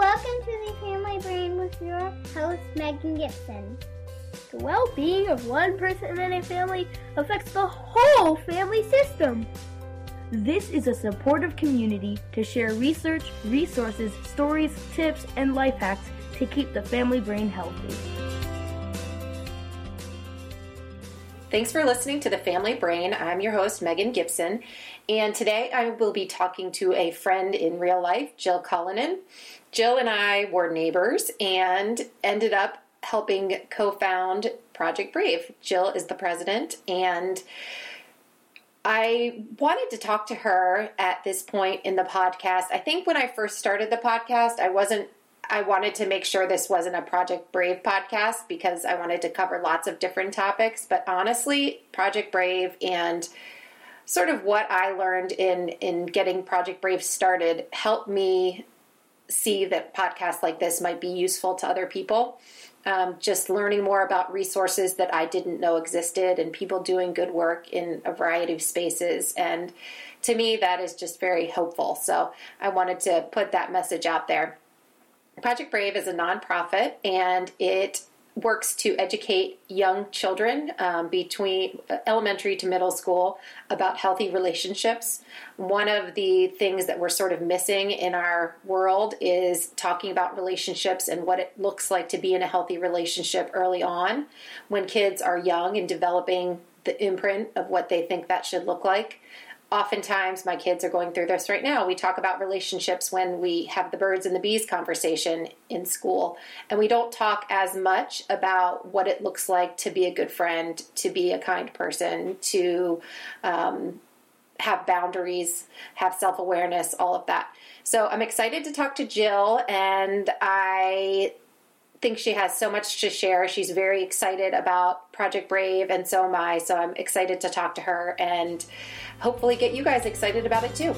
Welcome to the Family Brain with your host, Megan Gibson. The well being of one person in a family affects the whole family system. This is a supportive community to share research, resources, stories, tips, and life hacks to keep the family brain healthy. Thanks for listening to the Family Brain. I'm your host, Megan Gibson, and today I will be talking to a friend in real life, Jill Cullinan. Jill and I were neighbors and ended up helping co found Project Brave. Jill is the president, and I wanted to talk to her at this point in the podcast. I think when I first started the podcast, I wasn't I wanted to make sure this wasn't a Project Brave podcast because I wanted to cover lots of different topics, but honestly, Project Brave and sort of what I learned in in getting Project Brave started helped me see that podcasts like this might be useful to other people. Um, just learning more about resources that I didn't know existed and people doing good work in a variety of spaces. And to me, that is just very hopeful. So I wanted to put that message out there. Project Brave is a nonprofit and it works to educate young children um, between elementary to middle school about healthy relationships. One of the things that we're sort of missing in our world is talking about relationships and what it looks like to be in a healthy relationship early on when kids are young and developing the imprint of what they think that should look like oftentimes my kids are going through this right now. We talk about relationships when we have the birds and the bees conversation in school, and we don't talk as much about what it looks like to be a good friend, to be a kind person, to um, have boundaries, have self awareness, all of that. So I'm excited to talk to Jill, and I think she has so much to share. She's very excited about Project Brave, and so am I. So I'm excited to talk to her and hopefully get you guys excited about it too.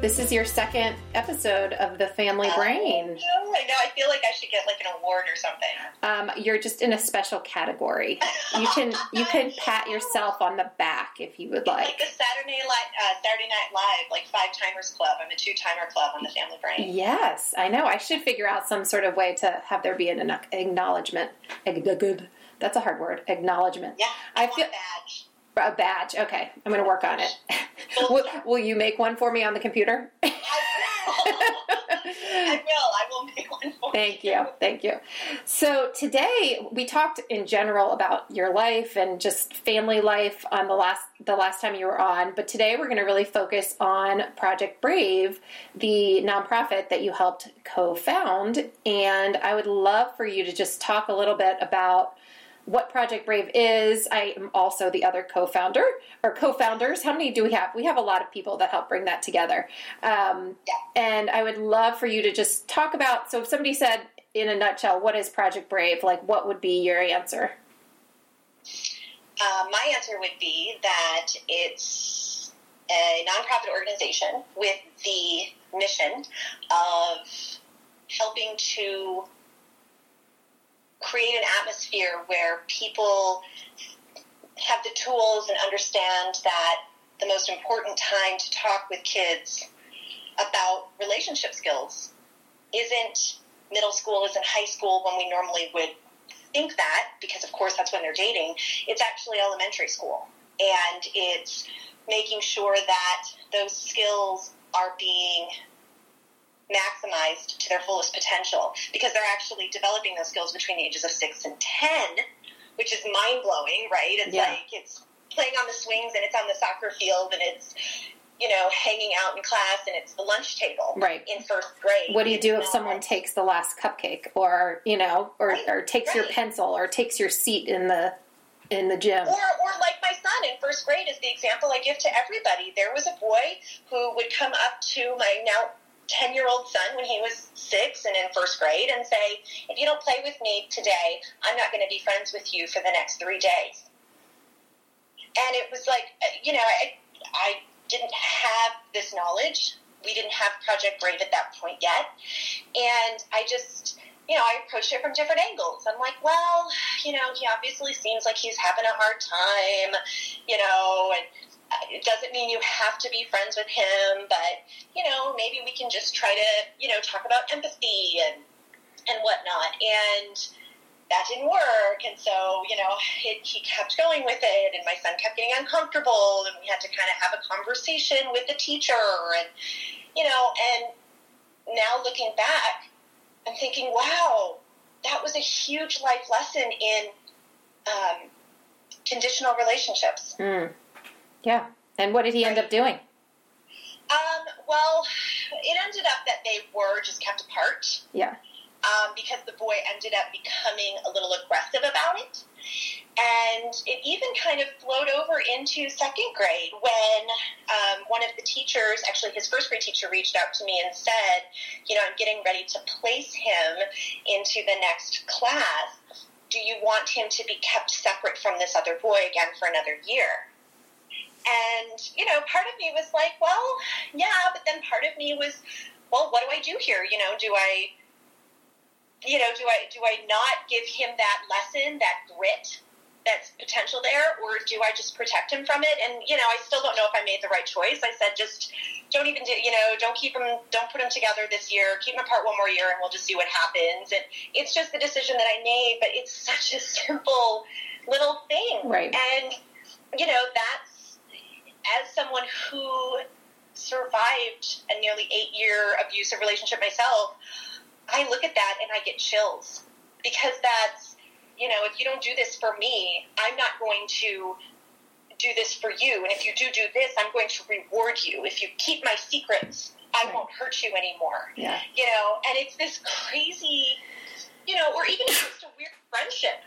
This is your second episode of the Family Brain. I know, I know. I feel like I should get like an award or something. Um, you're just in a special category. You can you can pat yourself on the back if you would It's like. like the Saturday Night uh, Saturday Night Live, like Five Timers Club. I'm a two timer club on the Family Brain. Yes, I know. I should figure out some sort of way to have there be an acknowledgement. That's a hard word. Acknowledgement. Yeah, I I feel a badge. A badge. Okay, I'm going to work on it. Will, will you make one for me on the computer? I will. I will. I will make one for you. Thank you. Thank you. So today we talked in general about your life and just family life on the last the last time you were on, but today we're going to really focus on Project Brave, the nonprofit that you helped co-found, and I would love for you to just talk a little bit about what Project Brave is. I am also the other co-founder or co-founders. How many do we have? We have a lot of people that help bring that together. Um, and I would love for you to just talk about. So, if somebody said in a nutshell, what is Project Brave? Like, what would be your answer? Uh, my answer would be that it's a nonprofit organization with the mission of helping to create an atmosphere where people have the tools and understand that the most important time to talk with kids about relationship skills isn't middle school, isn't high school when we normally would think that because, of course, that's when they're dating. It's actually elementary school, and it's making sure that those skills are being maximized to their fullest potential because they're actually developing those skills between the ages of six and ten, which is mind blowing, right? It's Yeah. like it's playing on the swings and it's on the soccer field and it's you know hanging out in class and it's the lunch table Right. in first grade. What do you do if someone takes the last cupcake, or you know, or, Right, or takes your pencil, or takes your seat in the in the gym? Or, or like my son in first grade is the example I give to everybody. There was a boy who would come up to my now 10 year old son when he was six and in first grade and say, If you don't play with me today, I'm not going to be friends with you for the next three days. And it was like, uh, you know, I, I didn't have this knowledge. We didn't have Project Brave at that point yet. And I just, you know, I approached it from different angles. I'm like, well, you know, he obviously seems like he's having a hard time, you know, and it doesn't mean you have to be friends with him, but, you know, maybe we can just try to, you know, talk about empathy and, and whatnot. And that didn't work. And so, you know, it, he kept going with it, and my son kept getting uncomfortable, and we had to kind of have a conversation with the teacher. And, you know, and now looking back, I'm thinking, wow, that was a huge life lesson in um, conditional relationships. Mm. Yeah. And what did he end up doing? Um, well, it ended up that they were just kept apart. Yeah. um, because the boy ended up becoming a little aggressive about it. And it even kind of flowed over into second grade when um, one of the teachers, actually his first grade teacher, reached out to me and said, You know, I'm getting ready to place him into the next class. Do you want him to be kept separate from this other boy again for another year? And, you know, part of me was like, well, yeah, but then part of me was, well, what do I do here? You know, do I you know, do I do I not give him that lesson, that grit that's potential there, or do I just protect him from it? And you know, I still don't know if I made the right choice. I said just don't even do, you know, don't keep them, don't put them together this year. Keep them apart one more year, and we'll just see what happens. And it's just the decision that I made, but it's such a simple little thing, Right. And you know, that's as someone who survived a nearly eight year abusive relationship myself. I look at that and I get chills because that's, you know, if you don't do this for me, I'm not going to do this for you. And if you do do this, I'm going to reward you. If you keep my secrets, I Right. won't hurt you anymore. Yeah. You know, and it's this crazy, you know, or even just a weird friendship.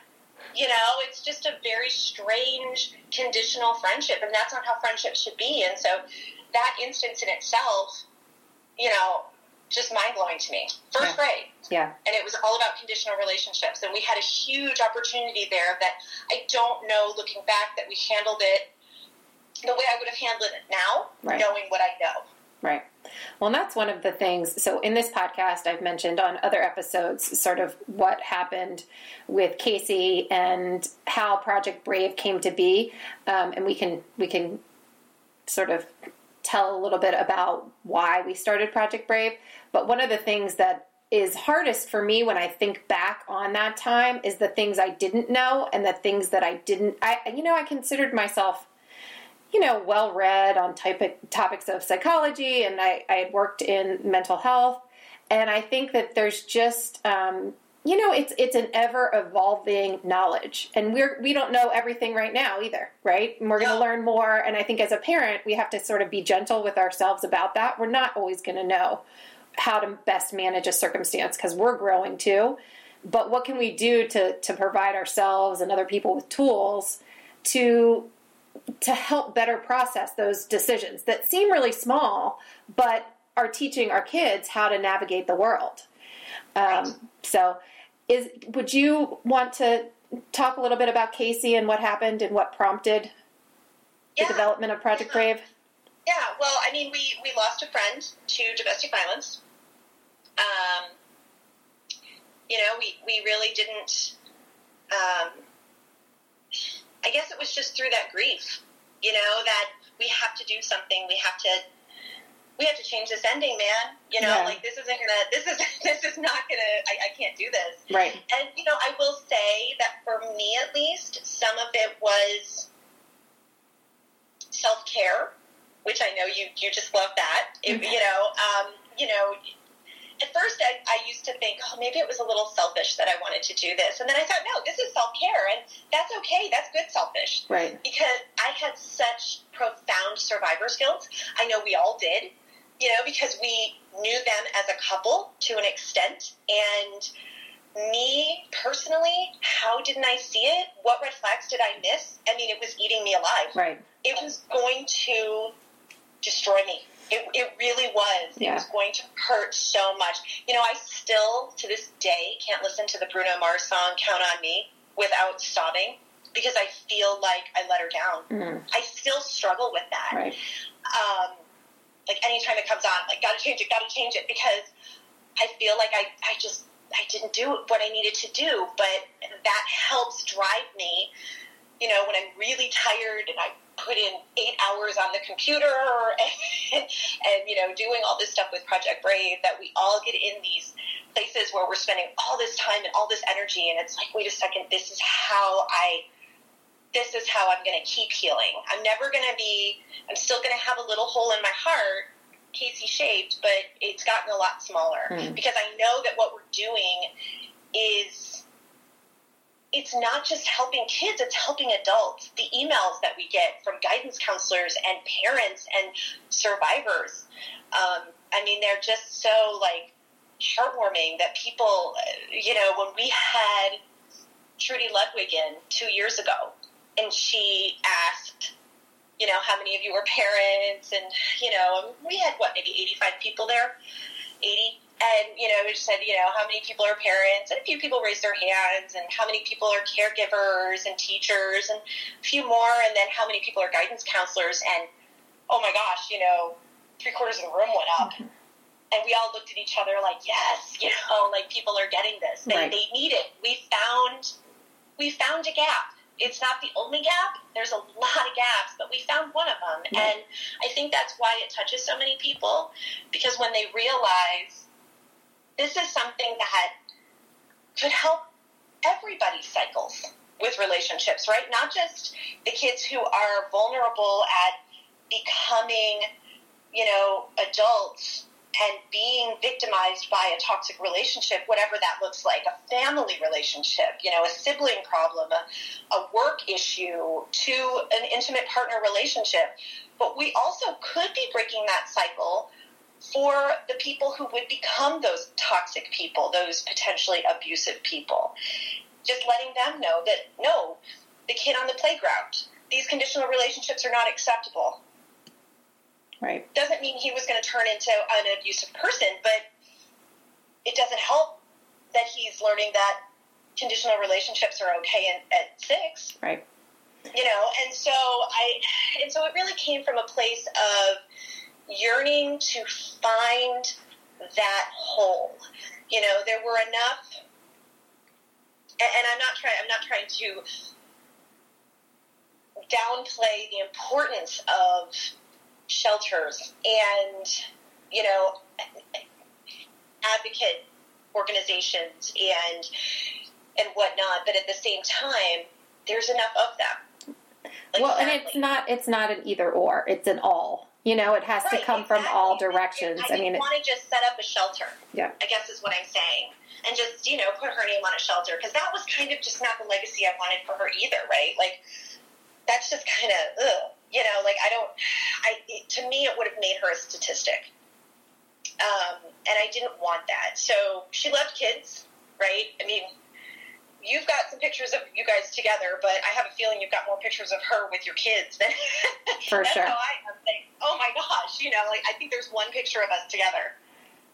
You know, it's just a very strange conditional friendship, and that's not how friendship should be. And so that instance in itself, you know, just mind blowing to me. First Yeah. grade, Yeah. and it was all about conditional relationships. And we had a huge opportunity there that I don't know, looking back, that we handled it the way I would have handled it now, Right. knowing what I know. Right. Well, and that's one of the things. So, in this podcast, I've mentioned on other episodes sort of what happened with Casey and how Project Brave came to be, um, and we can we can sort of tell a little bit about why we started Project Brave. But one of the things that is hardest for me when I think back on that time is the things I didn't know and the things that I didn't. I you know I considered myself you know, well read on typic, topics of psychology, and I, I had worked in mental health. And I think that there's just, um, you know, it's it's an ever evolving knowledge, and we're we don't know everything right now either, right? And we're going to learn more. And I think as a parent, we have to sort of be gentle with ourselves about that. We're not always going to know how to best manage a circumstance because we're growing too. But what can we do to to provide ourselves and other people with tools to to help better process those decisions that seem really small, but are teaching our kids how to navigate the world. Um, so, is would you want to talk a little bit about Casey and what happened and what prompted the development of Project Brave? Yeah, well, I mean, we, we lost a friend to domestic violence. Um, you know, we, we really didn't. Um, I guess it was just through that grief, you know, that we have to do something. We have to. We have to change this ending, man. You know, Yeah. like this isn't gonna. This is this is not gonna. I, I can't do this. Right. And you know, I will say that for me at least. Some of it was self care, which I know you you just love that. If, you know, um, you know. At first, I, I used to think, oh, maybe it was a little selfish that I wanted to do this, and then I thought, no, this is self care, and that's okay. That's good selfish, Right. because I had such profound survivor skills. I know we all did, you know, because we knew them as a couple to an extent. And me personally, how didn't I see it? What red flags did I miss? I mean, it was eating me alive. Right. It was going to destroy me. It, it really was. It was going to hurt so much. You know, I still, to this day, can't listen to the Bruno Mars song Count on Me without sobbing because I feel like I let her down. Mhm. I still struggle with that. Right. Um, like anytime it comes on, like gotta change it, gotta change it because I feel like I, I just I didn't do what I needed to do, but that helps drive me. You know, when I'm really tired and I put in eight hours on the computer and, and you know doing all this stuff with Project Brave, that we all get in these places where we're spending all this time and all this energy, and it's like, wait a second, this is how I this is how I'm going to keep healing. I'm never going to be, I'm still going to have a little hole in my heart, Casey shaped, but it's gotten a lot smaller Mm. because I know that what we're doing is, it's not just helping kids, it's helping adults. The emails that we get from guidance counselors and parents and survivors, um, I mean, they're just so like heartwarming that people, you know, when we had Trudy Ludwig in two years ago, and she asked, you know, how many of you were parents, and you know, we had what maybe eighty-five people there, eighty, and you know, we just said, you know, how many people are parents, and a few people raised their hands, and how many people are caregivers and teachers, and a few more, and then how many people are guidance counselors, and oh my gosh, you know, three quarters of the room went up. And we all looked at each other like, yes, you know, like people are getting this. They, Right. they need it. We found we found a gap. It's not the only gap. There's a lot of gaps, but we found one of them. Right. And I think that's why it touches so many people because when they realize this is something that could help everybody's cycles with relationships, right? Not just the kids who are vulnerable at becoming, you know, adults and being victimized by a toxic relationship, whatever that looks like, a family relationship, you know, a sibling problem, a, a work issue, to an intimate partner relationship. But we also could be breaking that cycle for the people who would become those toxic people, those potentially abusive people. Just letting them know that no, the kid on the playground, these conditional relationships are not acceptable Right. doesn't mean he was going to turn into an abusive person, but it doesn't help that he's learning that conditional relationships are okay in, at six, Right. you know. And so I, and so it really came from a place of yearning to find that hole. You know, there were enough, and, and I'm not trying. I'm not trying to downplay the importance of shelters and you know advocate organizations and and whatnot but at the same time there's enough of them Like, well, and it's not it's not an either or. It's an all. You know, it has to Right, come from all directions. I I mean, want to just set up a shelter. Yeah. I guess is what I'm saying, and just you know put her name on a shelter because that was kind of just not the legacy I wanted for her either, right? Like that's just kind of you know, like I don't. I it, to me it would have made her a statistic, um, and I didn't want that. So she left kids, right? I mean. You've got some pictures of you guys together, but I have a feeling you've got more pictures of her with your kids than For that's sure. how I am. Like, oh my gosh, you know, like I think there's one picture of us together,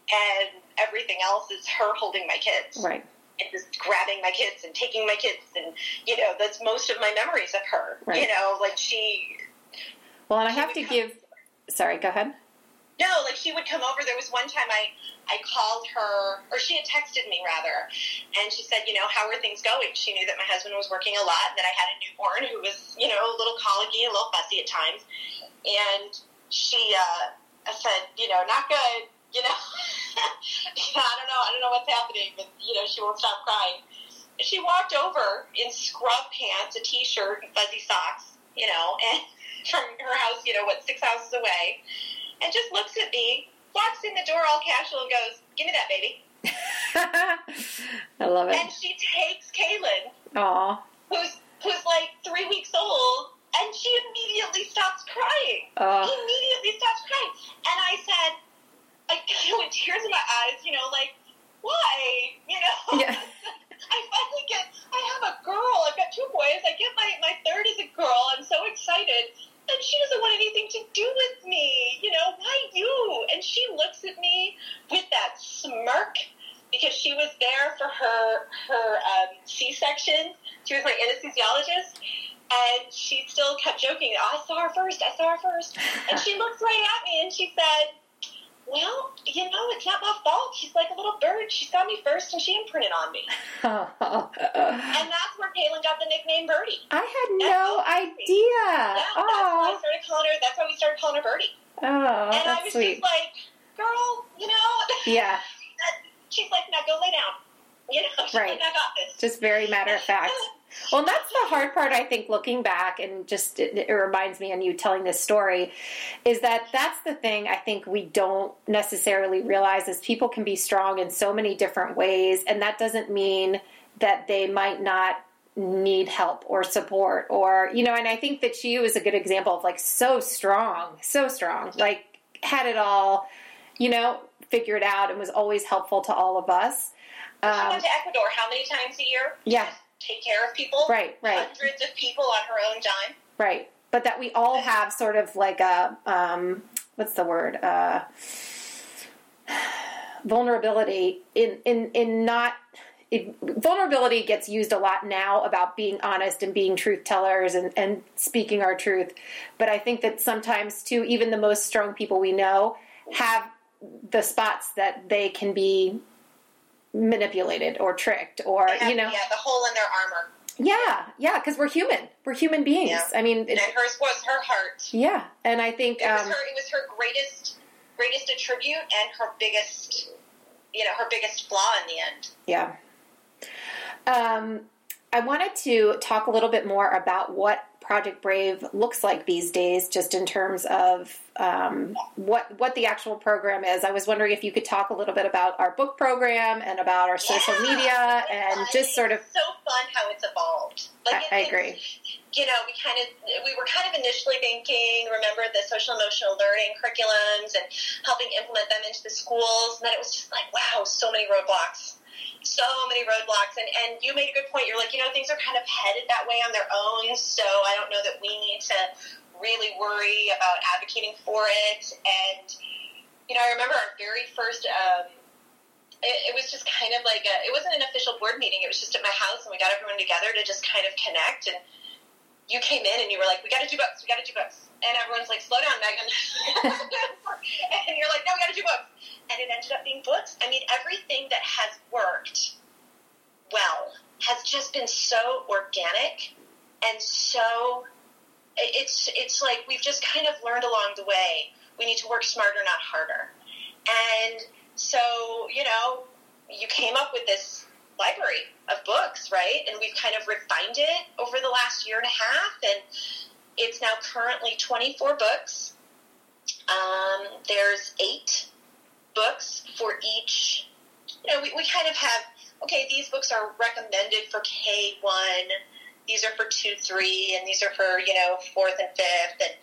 and everything else is her holding my kids right. and just grabbing my kids and taking my kids, and you know, that's most of my memories of her. Right. You know, like she, Well, and I have to come- give. Sorry, go ahead. No, like she would come over. There was one time I I called her, or she had texted me rather, and she said, you know, how are things going? She knew that my husband was working a lot, that I had a newborn who was, you know, a little colicky, a little fussy at times, and she, uh, said, you know, not good. You know, I don't know. I don't know what's happening, but you know, she won't stop crying. she walked over in scrub pants, a t-shirt, and fuzzy socks, you know, and from her house, you know, what six houses away, and just looks at me, walks in the door all casual, and goes, "Give me that baby." I love it. And she takes Kaylin, Aw. who's who's like three weeks old, and she immediately stops crying. Oh. Immediately stops crying, and I said, I with tears in my eyes, you know, like why, you know? Yeah. I finally get. I have a girl. I've got two boys. I get my my third is a girl. I'm so excited. And she doesn't want anything to do with me. You know, why you? And she looks at me with that smirk because she was there for her her um, C-section. She was my anesthesiologist, and she still kept joking. I saw her first. I saw her first. And she looked right at me and she said, "Well, you know, it's not my fault. She's like a little bird. She saw me first, and she imprinted on me." And that's where Kaylin got the nickname Birdie. I had That's no idea. Yeah, that's why I Oh, started calling her. That's why we started calling her Birdie. oh, and I was sweet. just like, "Girl, you know." Yeah, She's like, "Now go lay down." You know, she's Right. like, "I got this." just very matter of fact. Well, that's the hard part, I think, looking back, and just it, it reminds me, and you telling this story, is that that's the thing I think we don't necessarily realize is people can be strong in so many different ways, and that doesn't mean that they might not need help or support or you know and i think that she was a good example of like so strong so strong like had it all you know figured out and was always helpful to all of us. She um, went to Ecuador? How many times a year? yeah Take care of people. Right, right. Hundreds of people on her own dime. Right. But that we all have sort of like a um, what's the word? Uh, vulnerability in in in not it, vulnerability gets used a lot now about being honest and being truth tellers and, and speaking our truth. But I think that sometimes too, even the most strong people we know have the spots that they can be manipulated or tricked or have, you know yeah, the hole in their armor. yeah yeah because we're human we're human beings Yeah. i mean And hers was her heart. yeah, and I think It was um, her. It was her greatest, greatest attribute and her biggest, you know, her biggest flaw in the end. yeah. Um, I wanted to talk a little bit more about what Project Brave looks like these days, just in terms of um, what what the actual program is. I was wondering if you could talk a little bit about our book program and about our social Yeah, media and just sort of. It's so fun how it's evolved. Like I, it- I agree. you know, we kind of we were kind of initially thinking, remember the social emotional learning curriculums and helping implement them into the schools, and then it was just like, wow, so many roadblocks, so many roadblocks. And and you made a good point. You're like, you know, things are kind of headed that way on their own, so I don't know that we need to really worry about advocating for it. And you know, I remember our very first. Um, it, it was just kind of like a, it wasn't an official board meeting. It was just at my house, and we got everyone together to just kind of connect. And you came in and you were like, "We got to do books. We got to do books." And everyone's like, "Slow down, Megan." and you're like, "No, we got to do books." And it ended up being books. I mean, everything that has worked well has just been so organic and so it- it's it's like we've just kind of learned along the way. We need to work smarter, not harder. And so, you know, you came up with this library of books, right? And we've kind of refined it over the last year and a half, and it's now currently 24 books. Um, there's eight books for each. You know, we, we kind of have, okay, these books are recommended for K1, these are for 2 3, and these are for, you know, fourth and fifth, and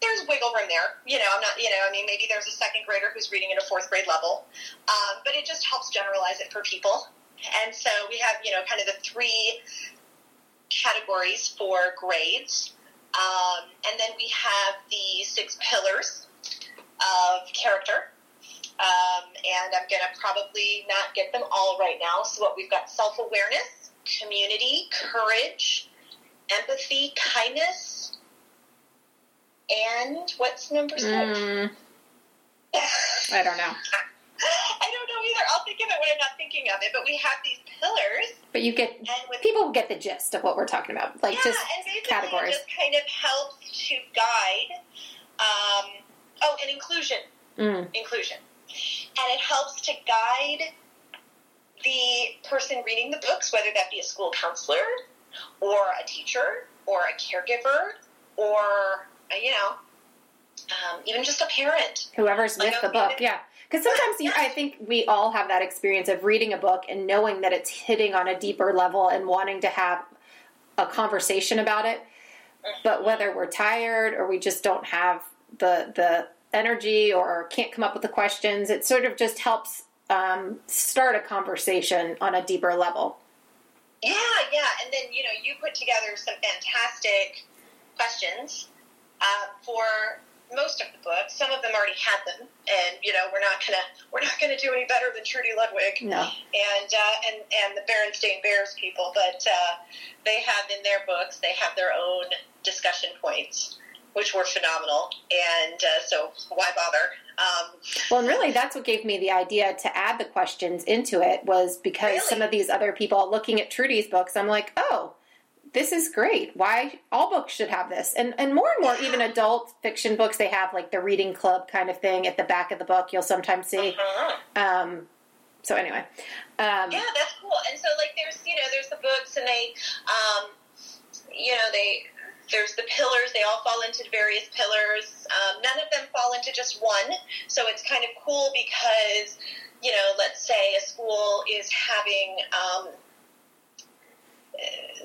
there's wiggle room there. You know, I'm not, you know, I mean, maybe there's a second grader who's reading at a fourth grade level, um, but it just helps generalize it for people. And so we have, you know, kind of the three categories for grades. Um, and then we have the six pillars of character. Um, and I'm going to probably not get them all right now. So, what we've got self awareness, community, courage, empathy, kindness, and what's number six? Mm, I don't know, I don't know either. I'll think of it when I'm not thinking of it. But we have these pillars, but you get and with people get the gist of what we're talking about, like yeah, just and basically categories. it just kind of helps to guide. Um, oh, and inclusion, Mm, inclusion, and it helps to guide the person reading the books, whether that be a school counselor or a teacher or a caregiver or, uh, you know, um, even just a parent. Whoever's with the book, yeah. Because sometimes you, I think we all have that experience of reading a book and knowing that it's hitting on a deeper level and wanting to have a conversation about it. But whether we're tired or we just don't have the the energy or can't come up with the questions, it sort of just helps um, start a conversation on a deeper level. Yeah, yeah. And then, you know, you put together some fantastic questions uh, for most of the books. Some of them already had them, and you know, we're not gonna we're not gonna do any better than Trudy Ludwig No. and uh, and and the Berenstain Bears people. But uh, they have in their books they have their own discussion points, which were phenomenal. And uh, so why bother? Um, Well, and really, that's what gave me the idea to add the questions into it was because Really? some of these other people looking at Trudy's books, I'm like, oh, this is great. Why all books should have this, and and more and more, even adult fiction books, they have like the reading club kind of thing at the back of the book. You'll sometimes see. uh-huh. Um, so anyway, um, Yeah, that's cool. And so, like, there's you know, there's the books, and they, um, you know, they there's the pillars. They all fall into various pillars. Um, none of them fall into just one. So it's kind of cool because you know, let's say a school is having. Um,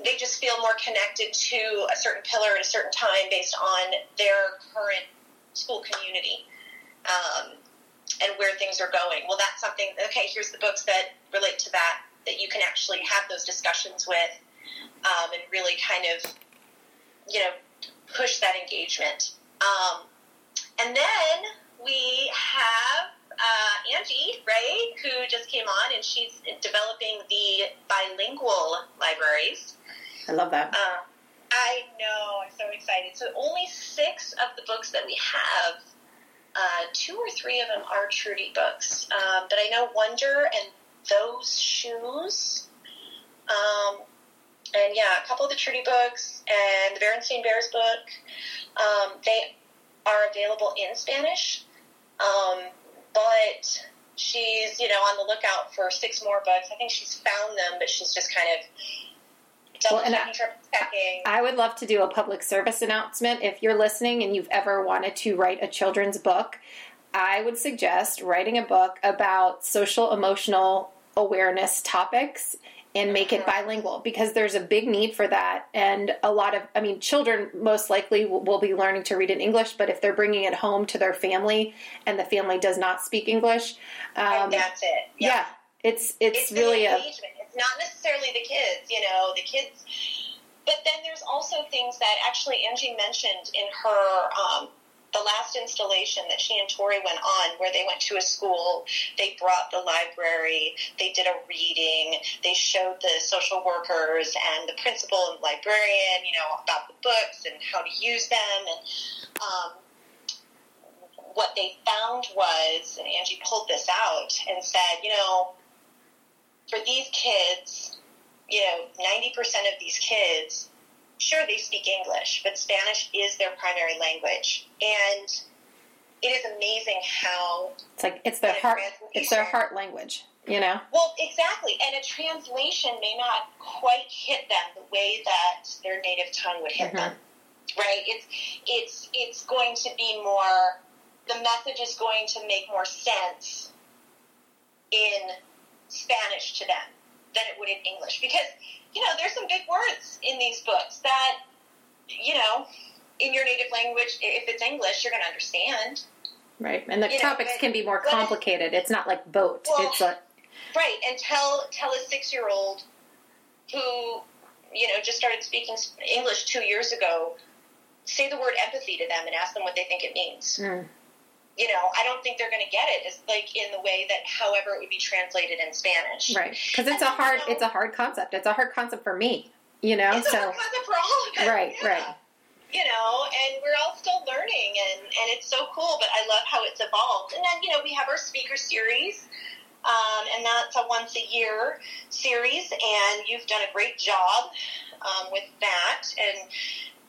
they just feel more connected to a certain pillar at a certain time based on their current school community um, and where things are going. Well, that's something. Okay, here's the books that relate to that that you can actually have those discussions with um, and really kind of, you know, push that engagement. Um, and then we have uh, Angie, right, who just came on and she's developing the bilingual libraries. I love that. Uh, I know, I'm so excited. So only six of the books that we have, uh, two or three of them are Trudy books. Um, but I know Wonder and Those Shoes. Um, and yeah, a couple of the Trudy books and the Berenstain Bears book. Um, they are available in Spanish. Um, but she's, you know, on the lookout for six more books. I think she's found them, but she's just kind of double Well, and I- checking, triple checking. I would love to do a public service announcement. If you're listening and you've ever wanted to write a children's book, I would suggest writing a book about social emotional awareness topics and make it bilingual because there's a big need for that and a lot of i mean children most likely will, will be learning to read in english but if they're bringing it home to their family and the family does not speak english um, that's it. yeah it's it's, it's really a engagement. It's not necessarily the kids, you know, the kids. But then there's also things that actually Angie mentioned in her um, the last installation that she and Tori went on, where they went to a school, they brought the library, they did a reading, they showed the social workers and the principal and librarian, you know, about the books and how to use them and. Um, what they found was, and Angie pulled this out and said, you know, for these kids, you know, 90% of these kids, sure, they speak English, but Spanish is their primary language. And it is amazing how, it's like it's their heart it's their heart language you know well, exactly, and a translation may not quite hit them the way that their native tongue would hit mm-hmm. them. Right? It's it's it's going to be more the message is going to make more sense in Spanish to them than it would in English. Because, you know, there's some big words in these books that, you know, in your native language, if it's English, you're going to understand. Right, and the You know, topics but- can be more complicated. It's not like boat. Well- it's a Right, and tell tell a six year old who you know just started speaking English two years ago, say the word empathy to them and ask them what they think it means. Mm. You know, I don't think they're going to get it. It's like in the way that, however, it would be translated in Spanish. right because it's And, a hard it's a hard concept. It's a hard concept for me. You know, It's a so hard concept for all of us. right, yeah. right. You know, and we're all still learning, and, and it's so cool. But I love how it's evolved. And then you know we have our speaker series, um, and that's a once a year series, and you've done a great job um, with that. And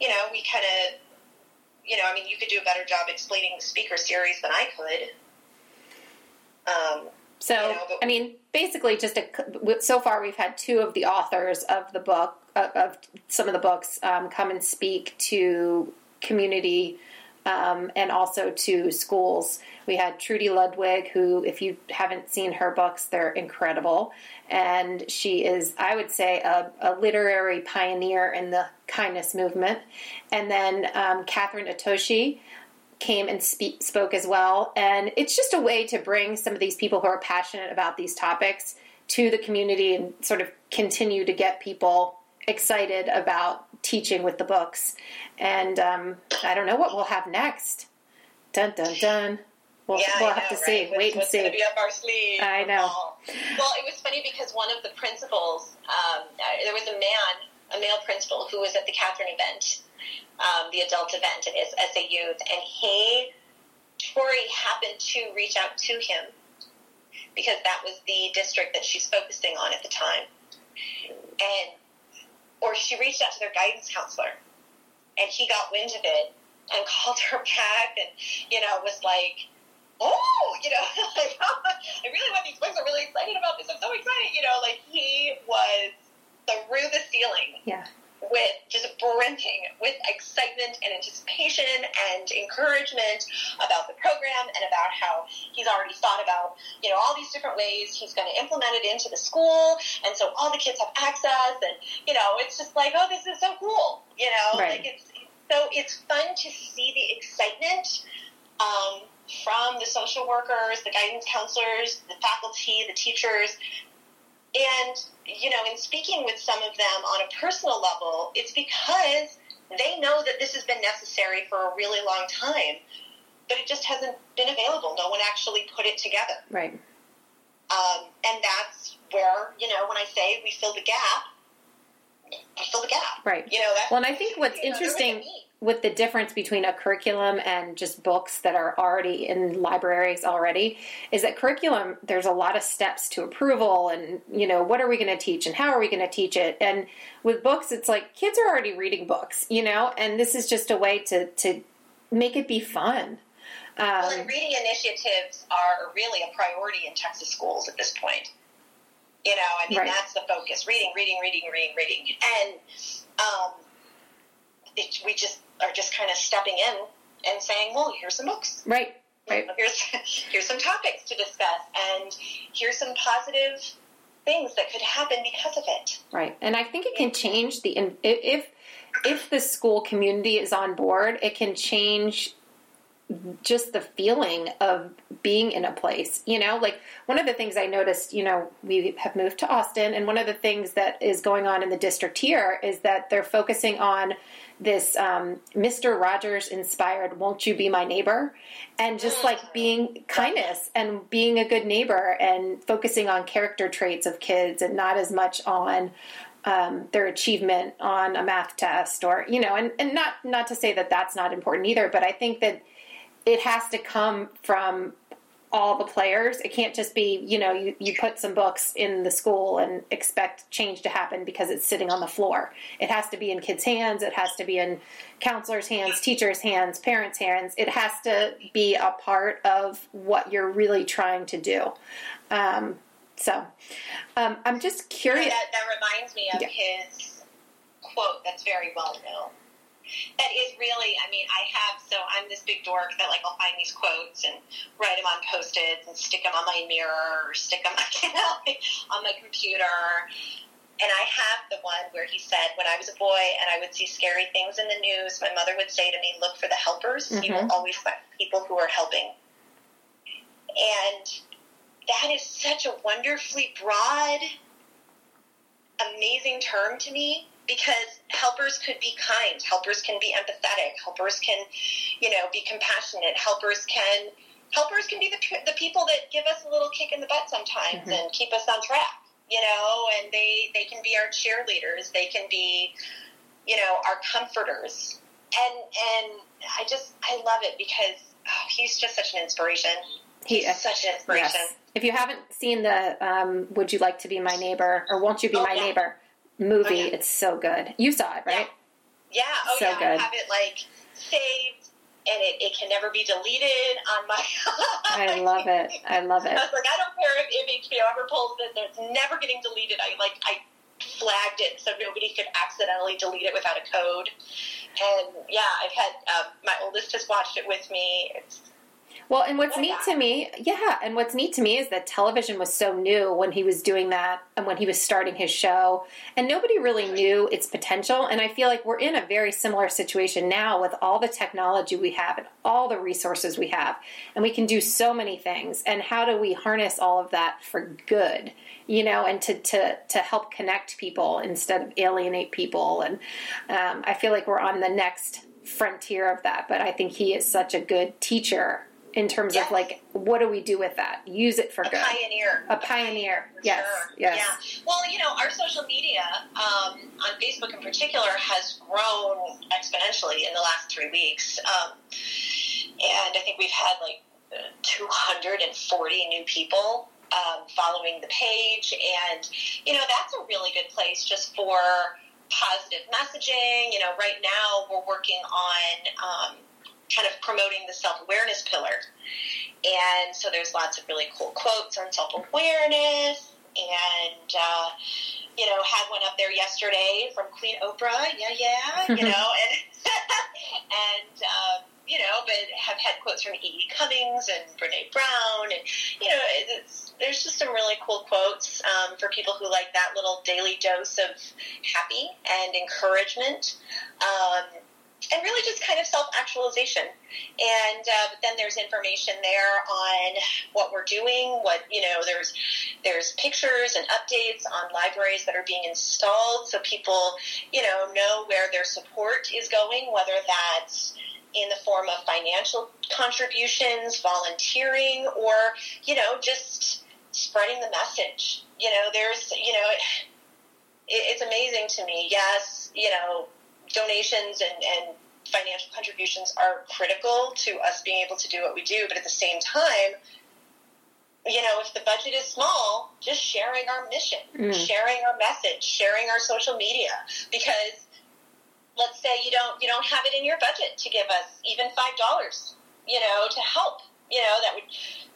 you know we kind of, you know, I mean, you could do a better job explaining the speaker series than I could. Um, So, You know, but- I mean, basically, just a, so far we've had two of the authors of the book, of some of the books, um, come and speak to community um, and also to schools. We had Trudy Ludwig, who, if you haven't seen her books, they're incredible. And she is, I would say, a, a literary pioneer in the kindness movement. And then um, Kathryn Otoshi came and speak, spoke as well. And it's just a way to bring some of these people who are passionate about these topics to the community and sort of continue to get people excited about teaching with the books. And um, I don't know what we'll have next. Dun dun dun. We'll, Yeah, we'll have know, to see. right? What's- Wait and see. be up our sleeve? I know. Well, it was funny because one of the principals, um, uh, there was a man, a male principal, who was at the Kathryn event, um, the adult event at SA Youth, and he, Tori, happened to reach out to him because that was the district that she's focusing on at the time, and or she reached out to their guidance counselor, and he got wind of it and called her back, and you know was like oh, you know, like, oh I really want these books. I'm really excited about this. I'm so excited. You know, like he was through the ceiling Yeah. With just brimming with excitement and anticipation and encouragement about the program and about how he's already thought about, you know, all these different ways he's going to implement it into the school. And so all the kids have access. And, you know, it's just like, oh, this is so cool. You know, Right. like it's, so it's fun to see the excitement um, from the social workers, the guidance counselors, the faculty, the teachers. And, you know, in speaking with some of them on a personal level, it's because they know that this has been necessary for a really long time, but it just hasn't been available. No one actually put it together. Right. Um, and that's where, you know, when I say we fill the gap, we fill the gap. Right. You know, that's, Well, and I think what's you know, there was a interesting. With the difference between a curriculum and just books that are already in libraries already is that curriculum there's a lot of steps to approval and you know what are we going to teach and how are we going to teach it and with books it's like kids are already reading books you know and this is just a way to to make it be fun Well, um, and reading initiatives are really a priority in Texas schools at this point. You know, I mean, Right. that's the focus: reading, reading, reading, reading, reading, and um, it, we just are just kind of stepping in and saying, "Well, here's some books. right right Here's here's some topics to discuss, and here's some positive things that could happen because of it." Right, and I think it can change the if if the school community is on board, it can change just the feeling of being in a place. You know, like one of the things I noticed, you know, we have moved to Austin, and one of the things that is going on in the district here is that they're focusing on this um, Mr. Rogers inspired "Won't You Be My Neighbor," and just like being kindness and being a good neighbor and focusing on character traits of kids and not as much on um, their achievement on a math test or you know and, and not not to say that that's not important either but i think that it has to come from all the players. It can't just be you know you, you put some books in the school and expect change to happen because it's sitting on the floor. It has to be in kids hands. It has to be in counselors hands teachers hands parents hands. It has to be a part of what you're really trying to do. Um, so um, i'm just curious. That, that reminds me of Yeah. his quote that's very well known. That is really, I mean, I have, so I'm this big dork that, like, I'll find these quotes and write them on post its and stick them on my mirror or stick them you know, on my computer. And I have the one where he said, when I was a boy and I would see scary things in the news, my mother would say to me, look for the helpers. You mm-hmm. will always find people who are helping. And that is such a wonderfully broad, amazing term to me because helpers could be kind, helpers can be empathetic, helpers can, you know, be compassionate, helpers can helpers can be the, the people that give us a little kick in the butt sometimes and keep us on track, you know, and they they can be our cheerleaders, they can be, you know, our comforters. And and I just I love it because oh, he's just such an inspiration. He- He's such an inspiration. Yes. If you haven't seen the um, "Would You Like to Be My Neighbor" or "Won't You Be Oh, My yeah. Neighbor" movie, Oh, yeah. it's so good. You saw it, right? Yeah, oh So yeah, good. I have it like saved and it, it can never be deleted on my. I love it. I love it. I was like, I don't care if, if HBO ever pulls it; it's never getting deleted. I like I flagged it so nobody could accidentally delete it without a code. And yeah, I've had um, my oldest has watched it with me. It's Well, and what's neat that. to me, yeah, and what's neat to me is that television was so new when he was doing that and when he was starting his show, and nobody really knew its potential. And I feel like we're in a very similar situation now with all the technology we have and all the resources we have, and we can do so many things. And how do we harness all of that for good? You know, and to to to help connect people instead of alienate people. And um, I feel like we're on the next frontier of that. But I think he is such a good teacher in terms Yes. of like what do we do with that use it for a good pioneer. a pioneer For yes sure. yes Yeah. Well, you know, our social media um, on Facebook in particular has grown exponentially in the last three weeks, um, and I think we've had like uh, 240 new people um, following the page, and you know that's a really good place just for positive messaging. You know, right now we're working on um, kind of promoting the self awareness pillar. And so there's lots of really cool quotes on self awareness. And, uh, you know, had one up there yesterday from Queen Oprah. Yeah, yeah, you know, and, and, um, you know, but have had quotes from E.E. Cummings and Brene Brown. And, you know, it's, there's just some really cool quotes um, for people who like that little daily dose of happy and encouragement. Um, and really just kind of self-actualization. And uh, but then there's information there on what we're doing what you know there's there's pictures and updates on libraries that are being installed so people you know know where their support is going whether that's in the form of financial contributions volunteering or you know just spreading the message. You know there's you know it, it's amazing to me. Yes you know donations and, and financial contributions are critical to us being able to do what we do, but at the same time, you know, if the budget is small, just sharing our mission, Mm. sharing our message, sharing our social media, because let's say you don't you don't have it in your budget to give us even five dollars, you know, to help, you know, that would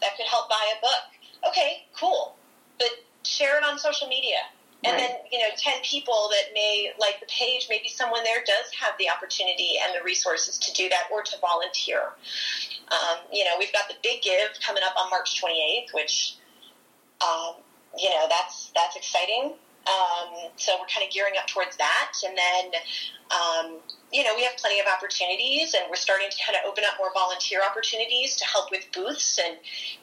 that could help buy a book. Okay, cool, but share it on social media. And Right. then, you know, 10 people that may like the page, maybe someone there does have the opportunity and the resources to do that or to volunteer. Um, you know, we've got the big give coming up on March 28th, which, um, you know, that's, that's exciting. Um, so we're kind of gearing up towards that. And then, um, you know, we have plenty of opportunities and we're starting to kind of open up more volunteer opportunities to help with booths and,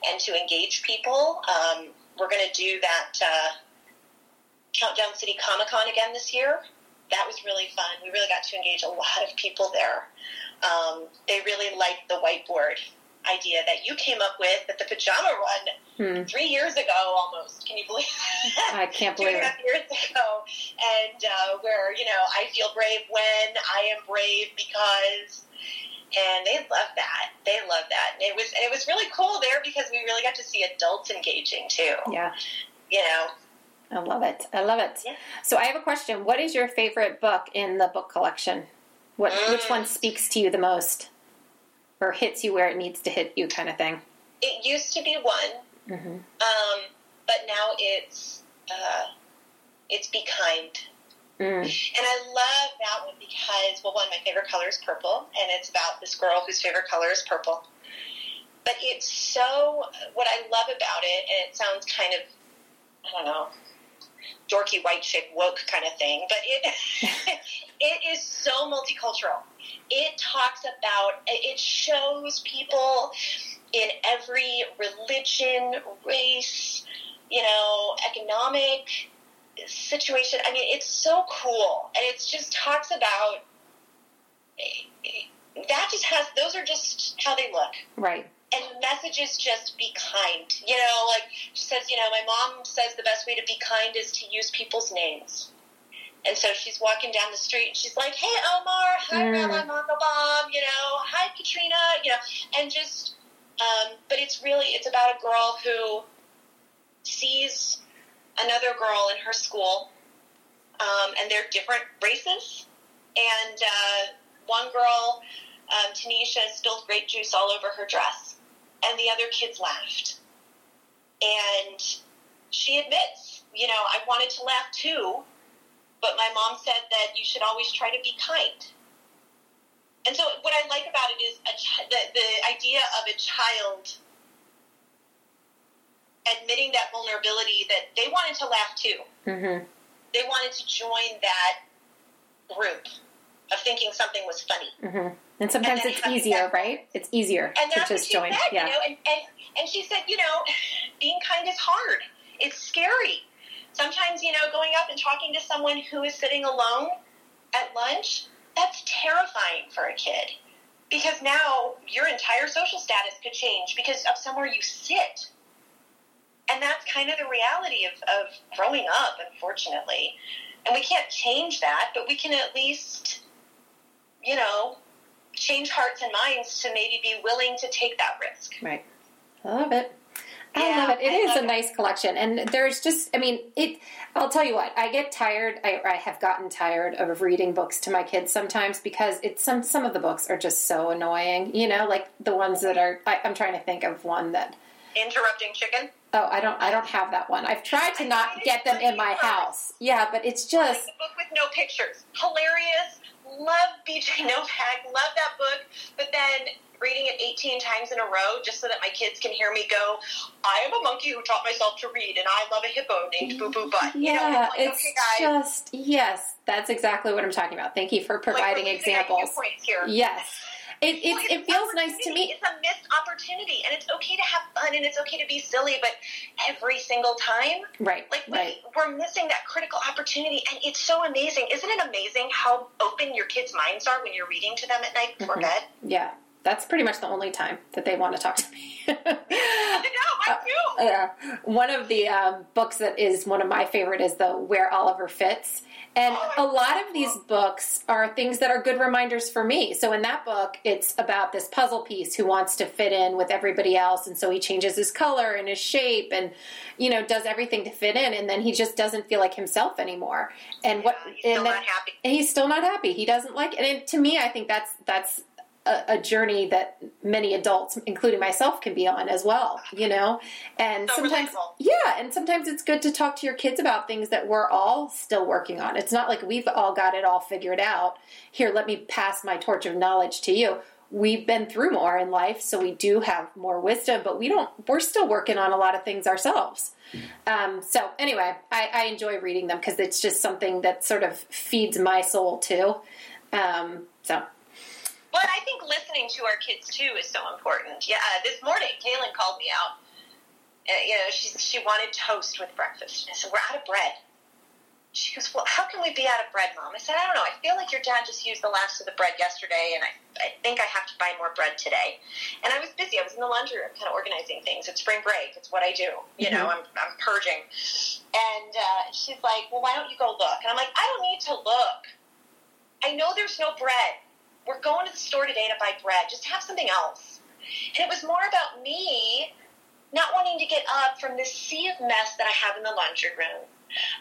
and to engage people. Um, we're going to do that, uh, Countdown City Comic Con again this year. That was really fun. We really got to engage a lot of people there. Um, they really liked the whiteboard idea that you came up with at the pajama run Hmm. three years ago almost. Can you believe that? I can't believe and a half years ago. And uh, where, you know, I feel brave when I am brave because and they love that. They love that. And it was and it was really cool there because we really got to see adults engaging too. yeah You know. I love it i love it Yeah. so i have a question what is your favorite book in the book collection what which Mm. one speaks to you the most or hits you where it needs to hit you kind of thing It used to be one, hmm um, but now it's uh, it's Be Kind. mm. And I love that one because, well, one, my favorite color is purple, and it's about this girl whose favorite color is purple. But it's so, what I love about it, and it sounds kind of, I don't know, dorky white chick woke kind of thing, but it it is so multicultural. It talks about, it shows people in every religion, race, you know, economic situation. I mean, it's so cool, and it just talks about that. Just has those are just how they look, right and messages just be kind. You know, like she says, you know, my mom says the best way to be kind is to use people's names. And so she's walking down the street and she's like, "Hey, Omar, hi, Mm. Rabbi Uncle Bob, you know, hi, Katrina, you know," and just. Um, but it's really it's about a girl who sees another girl in her school, um, and they're different races. And uh, one girl um, Tanisha spilled grape juice all over her dress, and the other kids laughed. And she admits, you know, I wanted to laugh too, but my mom said that you should always try to be kind. And so, what I like about it is a ch- the, the idea of a child admitting that vulnerability that they wanted to laugh too. Mm-hmm. They wanted to join that group of thinking something was funny. Mm-hmm. And sometimes And it's easier, that- right? It's easier And to just join. said, yeah. you know, and, and, and she said, you know, being kind is hard. It's scary. Sometimes, you know, going up and talking to someone who is sitting alone at lunch, that's terrifying for a kid. Because now your entire social status could change because of somewhere you sit. And that's kind of the reality of, of growing up, unfortunately. And we can't change that, but we can at least, you know, change hearts and minds to maybe be willing to take that risk. Right. I love it. I Yeah, love it. It I is a it. nice collection, and there's just, I mean, it. I'll tell you what, I get tired. I, I have gotten tired of reading books to my kids sometimes because it's some some of the books are just so annoying. You know, like the ones that are. I, I'm trying to think of one that. Interrupting chicken. Oh, I don't. I don't have that one. I've tried to not get them in my house. Yeah, but it's Like just. the book with no pictures. Hilarious. Love BJ Novak. Love that book. But then reading it 18 times in a row just so that my kids can hear me go, I am a monkey who taught myself to read and I love a hippo named Boo Boo Butt. You know, Yeah, and it's it's like, okay, guys. just yes. That's exactly what I'm talking about. Thank you for providing our examples. Yes, it it, Well, it feels nice to me. It's a missed opportunity, and it's okay to have fun, and it's okay to be silly, but every single time, Right, like we, right. we're missing that critical opportunity, and it's so amazing. Isn't it amazing how open your kids' minds are when you're reading to them at night before Mhm. bed? Yeah, that's pretty much the only time that they want to talk to me. I know, I do. Yeah. One of the um, books that is one of my favorite is the Where Oliver Fits. And a lot of these books are things that are good reminders for me. So in that book, it's about this puzzle piece who wants to fit in with everybody else, and so he changes his color and his shape, and you know does everything to fit in, and then he just doesn't feel like himself anymore. And what? He's still and then- not happy. he's still not happy. He doesn't like it. And to me, I think that's that's a, a journey that many adults, including myself, can be on as well. You know, and So sometimes, relatable. yeah, and sometimes it's good to talk to your kids about things that we're all still working on. It's not like we've all got it all figured out. Here, let me pass my torch of knowledge to you. We've been through more in life, so we do have more wisdom, but we don't. We're still working on a lot of things ourselves. Um, so anyway, I, I enjoy reading them because it's just something that sort of feeds my soul too. Um, so But I think listening to our kids too is so important. Yeah, uh, this morning Kaylin called me out. Uh, you know, she she wanted toast with breakfast. I said, "We're out of bread." She goes, "Well, how can we be out of bread, Mom?" I said, "I don't know. I feel like your dad just used the last of the bread yesterday, and I I think I have to buy more bread today." And I was busy. I was in the laundry room, kind of organizing things. It's spring break. It's what I do. You know, I'm I'm purging. And uh, she's like, "Well, why don't you go look?" And I'm like, "I don't need to look. I know there's no bread." We're going to the store today to buy bread. Just have something else. And it was more about me not wanting to get up from this sea of mess that I have in the laundry room,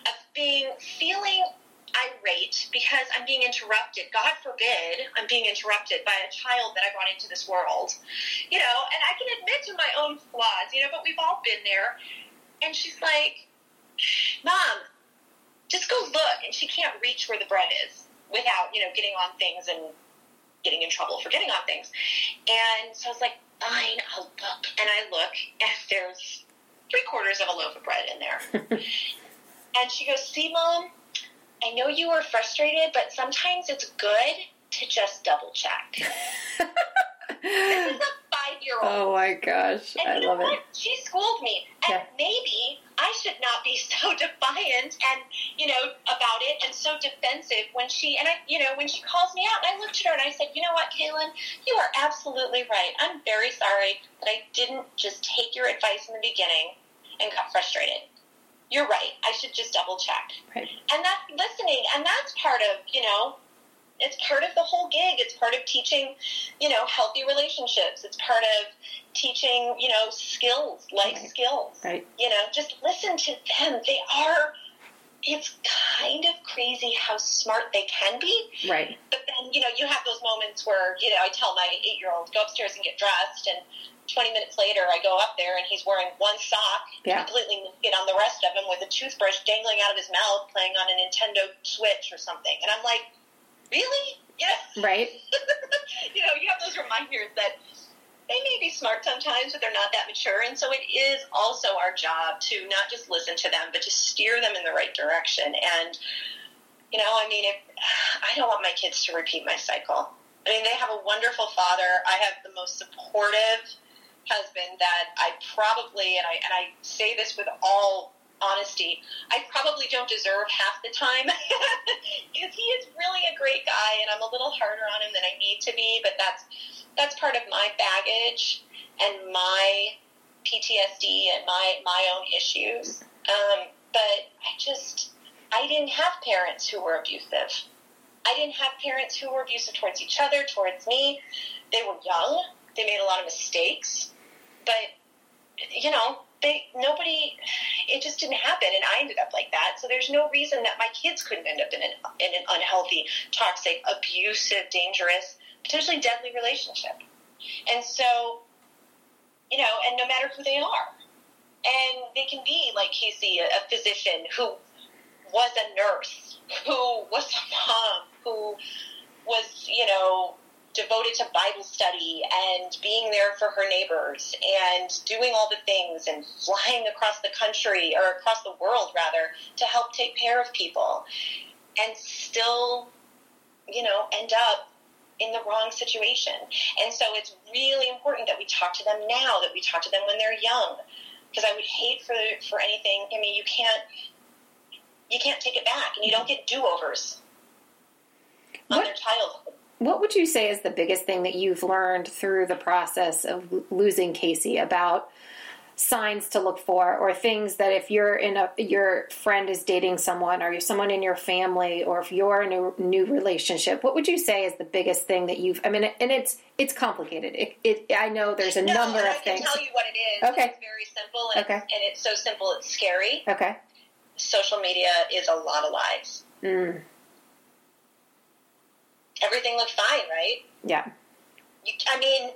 of being feeling irate because I'm being interrupted. God forbid I'm being interrupted by a child that I brought into this world. You know, and I can admit to my own flaws, you know, but we've all been there. And she's like, Mom, just go look. And she can't reach where the bread is without, you know, getting on things and getting in trouble for getting on things. And so I was like, fine, I'll look. And I look, and there's three quarters of a loaf of bread in there. and she goes, see, Mom, I know you were frustrated, but sometimes it's good to just double check. this is a year old. Oh my gosh, And I you know love what? it. She schooled me. And Yeah. maybe I should not be so defiant and, you know, about it and so defensive when she, and I, you know, when she calls me out. And I looked at her and I said, you know what, Kaylin, you are absolutely right. I'm very sorry that I didn't just take your advice in the beginning and got frustrated. You're right. I should just double check. Right. And that's listening. And that's part of, you know, it's part of the whole gig. It's part of teaching, you know, healthy relationships. It's part of teaching, you know, skills, life Right. skills. Right. You know, just listen to them. They are, it's kind of crazy how smart they can be, Right. but then you know, you have those moments where you know I tell my eight year old go upstairs and get dressed, and 20 minutes later I go up there and he's wearing one sock, Yeah. completely naked on the rest of him, with a toothbrush dangling out of his mouth, playing on a Nintendo Switch or something, and I'm like, really? Yeah. Right? you know, you have those reminders that they may be smart sometimes, but they're not that mature. And so it is also our job to not just listen to them, but to steer them in the right direction. And, you know, I mean, if, I don't want my kids to repeat my cycle. I mean, they have a wonderful father. I have the most supportive husband that I probably, and I, and I say this with all honesty, I probably don't deserve half the time because he is really a great guy, and I'm a little harder on him than I need to be. But that's that's part of my baggage and my PTSD and my my own issues. Um, but I just I didn't have parents who were abusive. I didn't have parents who were abusive towards each other, towards me. They were young. They made a lot of mistakes, but you know, they nobody. It just didn't happen, and I ended up like that. So there's no reason that my kids couldn't end up in an in an unhealthy, toxic, abusive, dangerous, potentially deadly relationship. And so, you know, and no matter who they are, and they can be like Casey, a, a physician who was a nurse, who was a mom, who was, you know, devoted to Bible study and being there for her neighbors and doing all the things and flying across the country or across the world rather to help take care of people and still, you know, end up in the wrong situation. And so it's really important that we talk to them now, that we talk to them when they're young. Because I would hate for for anything. I mean, you can't you can't take it back, and you don't get do overs on What- their childhood. What would you say is the biggest thing that you've learned through the process of losing Casey about signs to look for or things that if you're in a your friend is dating someone or you're someone in your family or if you're in a new relationship what would you say is the biggest thing that you've I mean and it's it's complicated it, it I know there's a No, number of I can things tell you what it is. Okay. It's very simple, and, Okay. it's, and it's so simple it's scary. okay Social media is a lot of lies. mm, Everything looked fine, right? yeah You, I mean,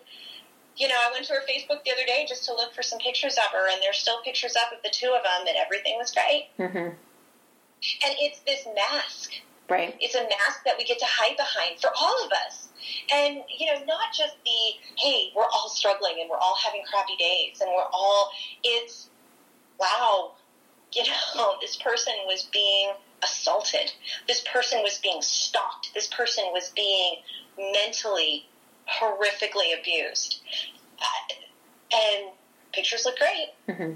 you know, I went to her Facebook the other day just to look for some pictures of her, and there's still pictures up of the two of them, and everything was great. hmm And it's this mask. right It's a mask that we get to hide behind for all of us. And, you know, not just the, hey, we're all struggling and we're all having crappy days and we're all, it's, wow, you know, this person was being assaulted. This person was being stalked. This person was being mentally, horrifically abused. Uh, and pictures look great. hmm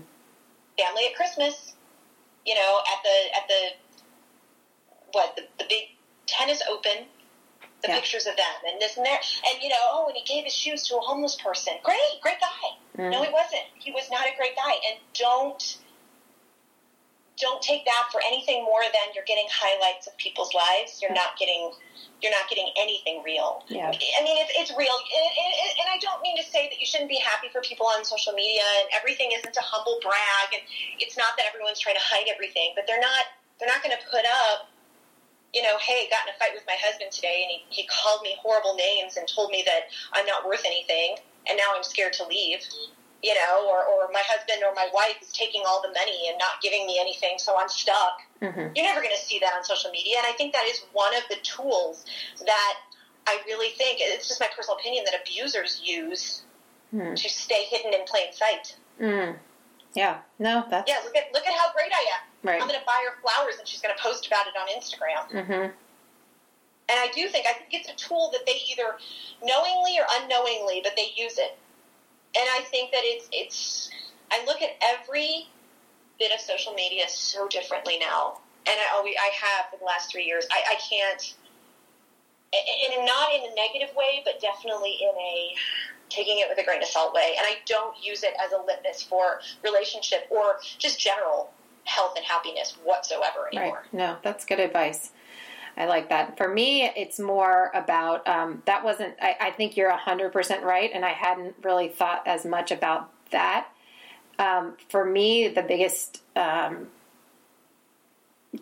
Family at Christmas, you know, at the, at the, what, the, the big tennis open, the Yeah. pictures of them and this and that. And, you know, oh, and he gave his shoes to a homeless person. Great, great guy. Mm. No, he wasn't. He was not a great guy. And don't don't take that for anything more than you're getting highlights of people's lives. You're not getting you're not getting anything real. Yeah. I mean, it's, it's real, and, and, and I don't mean to say that you shouldn't be happy for people on social media, and everything isn't a humble brag, and it's not that everyone's trying to hide everything, but they're not they're not going to put up you know, hey, got in a fight with my husband today and he, he called me horrible names and told me that I'm not worth anything and now I'm scared to leave, you know, or, or my husband or my wife is taking all the money and not giving me anything, so I'm stuck. hmm You're never going to see that on social media. And I think that is one of the tools that I really think, it's just my personal opinion, that abusers use Hmm. to stay hidden in plain sight. Mm. Yeah. No, that's Yeah, look at, look at how great I am. right. I'm going to buy her flowers and she's going to post about it on Instagram. Mm-hmm. And I do think I think it's a tool that they either knowingly or unknowingly, but they use it. And I think that it's it's. I look at every bit of social media so differently now, and I always I have for the last three years. I, I can't, and not in a negative way, but definitely in a taking it with a grain of salt way. And I don't use it as a litmus for relationship or just general health and happiness whatsoever anymore. Right. No, that's good advice. I like that. For me, it's more about um, that wasn't, I, I think you're 100% right, and I hadn't really thought as much about that. Um, for me, the biggest um,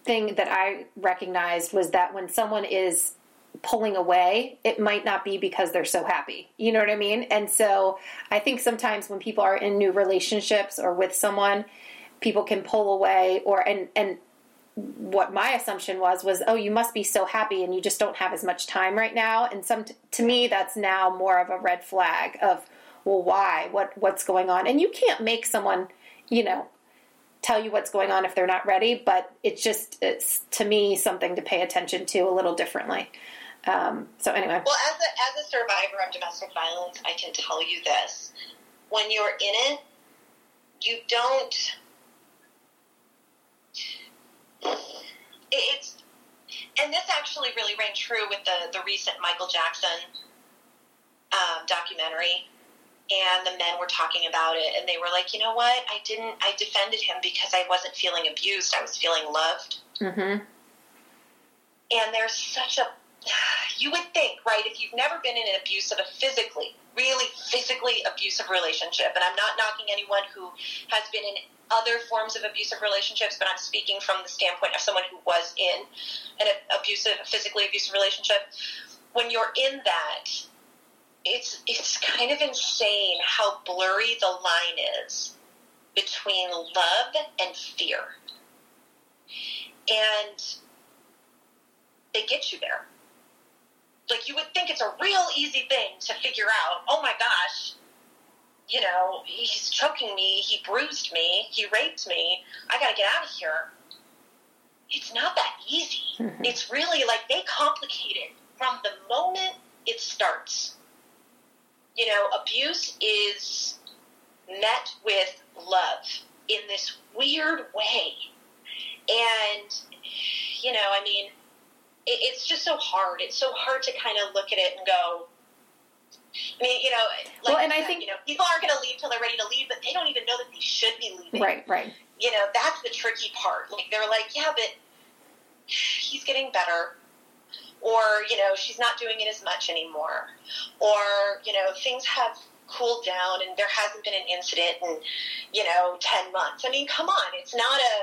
thing that I recognized was that when someone is pulling away, it might not be because they're so happy. You know what I mean? And so I think sometimes when people are in new relationships or with someone, people can pull away or and and what my assumption was was oh you must be so happy and you just don't have as much time right now. And some to me that's now more of a red flag of well why? What what's going on? And you can't make someone you know tell you what's going on if they're not ready but it's just it's to me something to pay attention to a little differently. Um, so anyway. Well, as a, as a survivor of domestic violence, I can tell you this: when you're in it, you don't. It's, and this actually really rang true with the the recent Michael Jackson um, documentary. And the men were talking about it, and they were like, "You know what? I didn't. I defended him because I wasn't feeling abused. I was feeling loved." mm-hmm. And there's such a you would think, right, if you've never been in an abusive, a physically, really physically abusive relationship, and I'm not knocking anyone who has been in other forms of abusive relationships, but I'm speaking from the standpoint of someone who was in an abusive, physically abusive relationship. When you're in that, it's it's kind of insane how blurry the line is between love and fear. And they get you there like you would think it's a real easy thing to figure out. Oh my gosh, you know, he's choking me, he bruised me, he raped me. I got to get out of here. It's not that easy. Mhm. It's really like they complicate it from the moment it starts. You know, abuse is met with love in this weird way. And, you know, I mean, it, it's just so hard. It's so hard to kind of look at it and go. I mean, you know, like Well, and I said, think- you know people aren't going to leave till they're ready to leave, but they don't even know that they should be leaving. right right You know, that's the tricky part. Like they're like, yeah, but he's getting better, or you know, she's not doing it as much anymore, or you know, things have cooled down and there hasn't been an incident in you know 10 months. I mean come on it's not a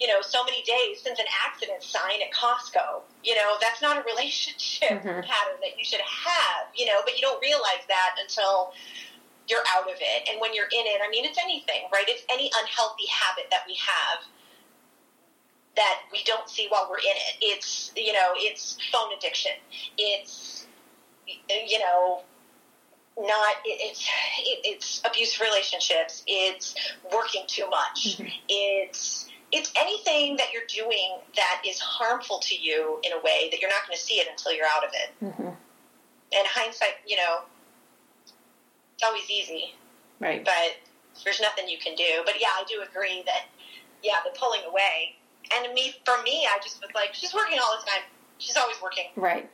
you know so many days since an accident sign at costco. You know that's not a relationship Mhm. pattern that you should have you know but you don't realize that until you're out of it. And when you're in it i mean it's anything right? It's any unhealthy habit that we have that we don't see while we're in it. It's you know it's phone addiction. It's you know not it, it's it, it's abusive relationships it's working too much Mhm. it's it's anything that you're doing that is harmful to you in a way that you're not going to see it until you're out of it. Hmm and hindsight you know it's always easy right. but there's nothing you can do. But yeah i do agree that yeah the pulling away and me for me i just was like she's working all the time. She's always working. Right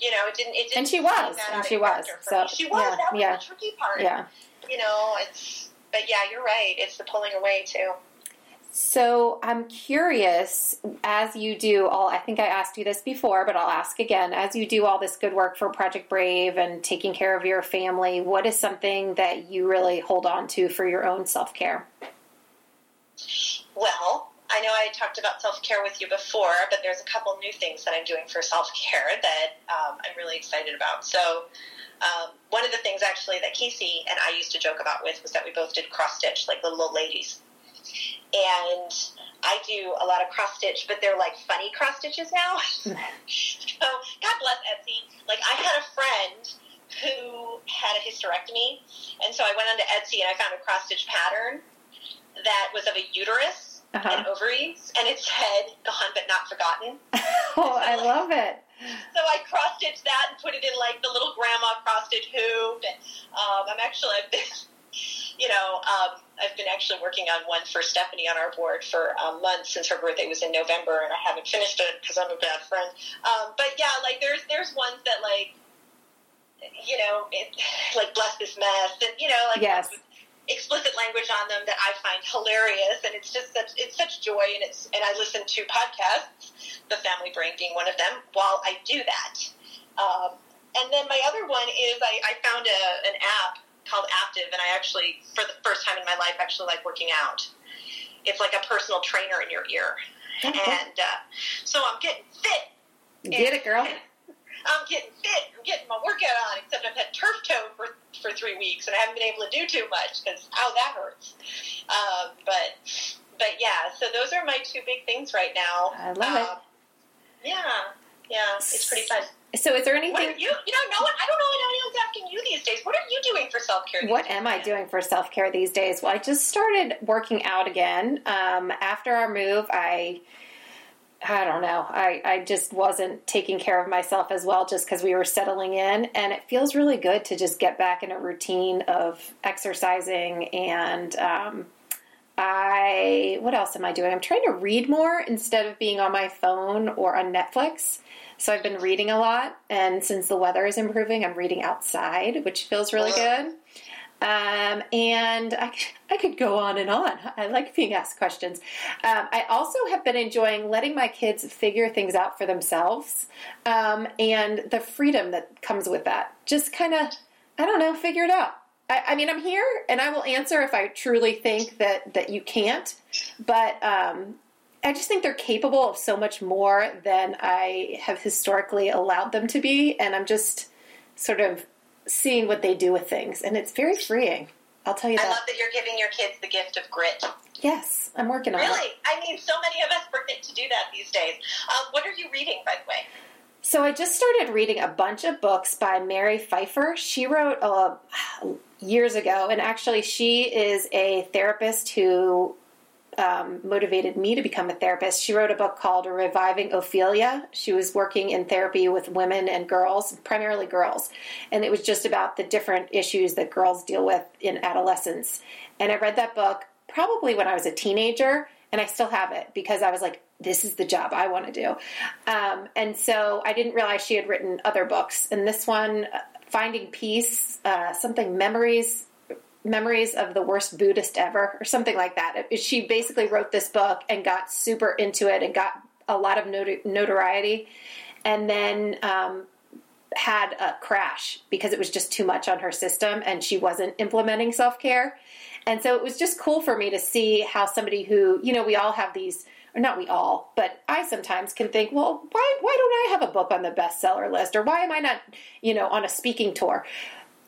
you know it didn't it didn't And she was, and she was, so, me. she was yeah, that was yeah. the tricky part yeah you know it's but yeah you're right it's the pulling away too So I'm curious, as you do all, I think I asked you this before, but I'll ask again. As you do all this good work for Project Brave and taking care of your family, what is something that you really hold on to for your own self care? Well, I know I talked about self care with you before, but there's a couple new things that I'm doing for self care that um, I'm really excited about. So, um, one of the things actually that Casey and I used to joke about with was that we both did cross stitch, like little old ladies. And I do a lot of cross stitch, but they're like funny cross stitches now. so, God bless Etsy. Like, I had a friend who had a hysterectomy, and so I went onto Etsy and I found a cross stitch pattern that was of a uterus Uh-huh. and ovaries, and it said "gone but not forgotten." oh, I love it. So I cross stitched that and put it in like the little grandma cross stitch hoop. And um, I'm actually, I've been, you know, um, I've been actually working on one for Stephanie on our board for um, months since her birthday was in November, and I haven't finished it because I'm a bad friend. Um, but yeah, like there's there's ones that like, you know, it, like bless this mess, and you know, like Yes. Explicit language on them that I find hilarious, and it's just such it's such joy, and it's and I listen to podcasts, the Family Brain being one of them, while I do that. Um, and then my other one is I, I found a, an app called Aaptiv, and I actually, for the first time in my life, actually like working out. It's like a personal trainer in your ear, and uh, so I'm getting fit. Get it, girl. Um, I'm getting fit. I'm getting my workout on. Except I've had turf toe for for three weeks, and I haven't been able to do too much because ow, that hurts. Um, but but yeah, so those are my two big things right now. I love it. Um, Yeah, yeah, it's pretty fun. So, is there anything? you? You know, no one. I don't know anyone's asking you these days. What are you doing for self care? What am I doing for self care these days? Well, I just started working out again. Um, after our move, I. I don't know. I, I just wasn't taking care of myself as well just because we were settling in. And it feels really good to just get back in a routine of exercising. And um, I, what else am I doing? I'm trying to read more instead of being on my phone or on Netflix. So I've been reading a lot. And since the weather is improving, I'm reading outside, which feels really good. Um, and I, I could go on and on. I like being asked questions. Um, I also have been enjoying letting my kids figure things out for themselves um, and the freedom that comes with that. Just kind of, I don't know, figure it out. I, I mean, I'm here and I will answer if I truly think that, that you can't. But um, I just think they're capable of so much more than I have historically allowed them to be. And I'm just sort of seeing what they do with things, and it's very freeing. I'll tell you that. I love that you're giving your kids the gift of grit. yes, I'm working on it. Really? I mean, so many of us forget to do that these days. Um, what are you reading, by the way? So I just started reading a bunch of books by Mary Pipher. She wrote uh, years ago, and actually, she is a therapist who um, motivated me to become a therapist. She wrote a book called Reviving Ophelia. She was working in therapy with women and girls, primarily girls, and it was just about the different issues that girls deal with in adolescence. And I read that book probably when I was a teenager, and I still have it because I was like, this is the job I want to do. Um, and so I didn't realize she had written other books. And this one, uh, Finding Peace, uh, something memories memories of the worst Buddhist ever, or something like that. She basically wrote this book and got super into it and got a lot of notoriety, and then um, had a crash because it was just too much on her system and she wasn't implementing self care. And so it was just cool for me to see how somebody who, you know, we all have these, or not we all, but I sometimes can think, well, why, why don't I have a book on the bestseller list? Or why am I not, you know, on a speaking tour?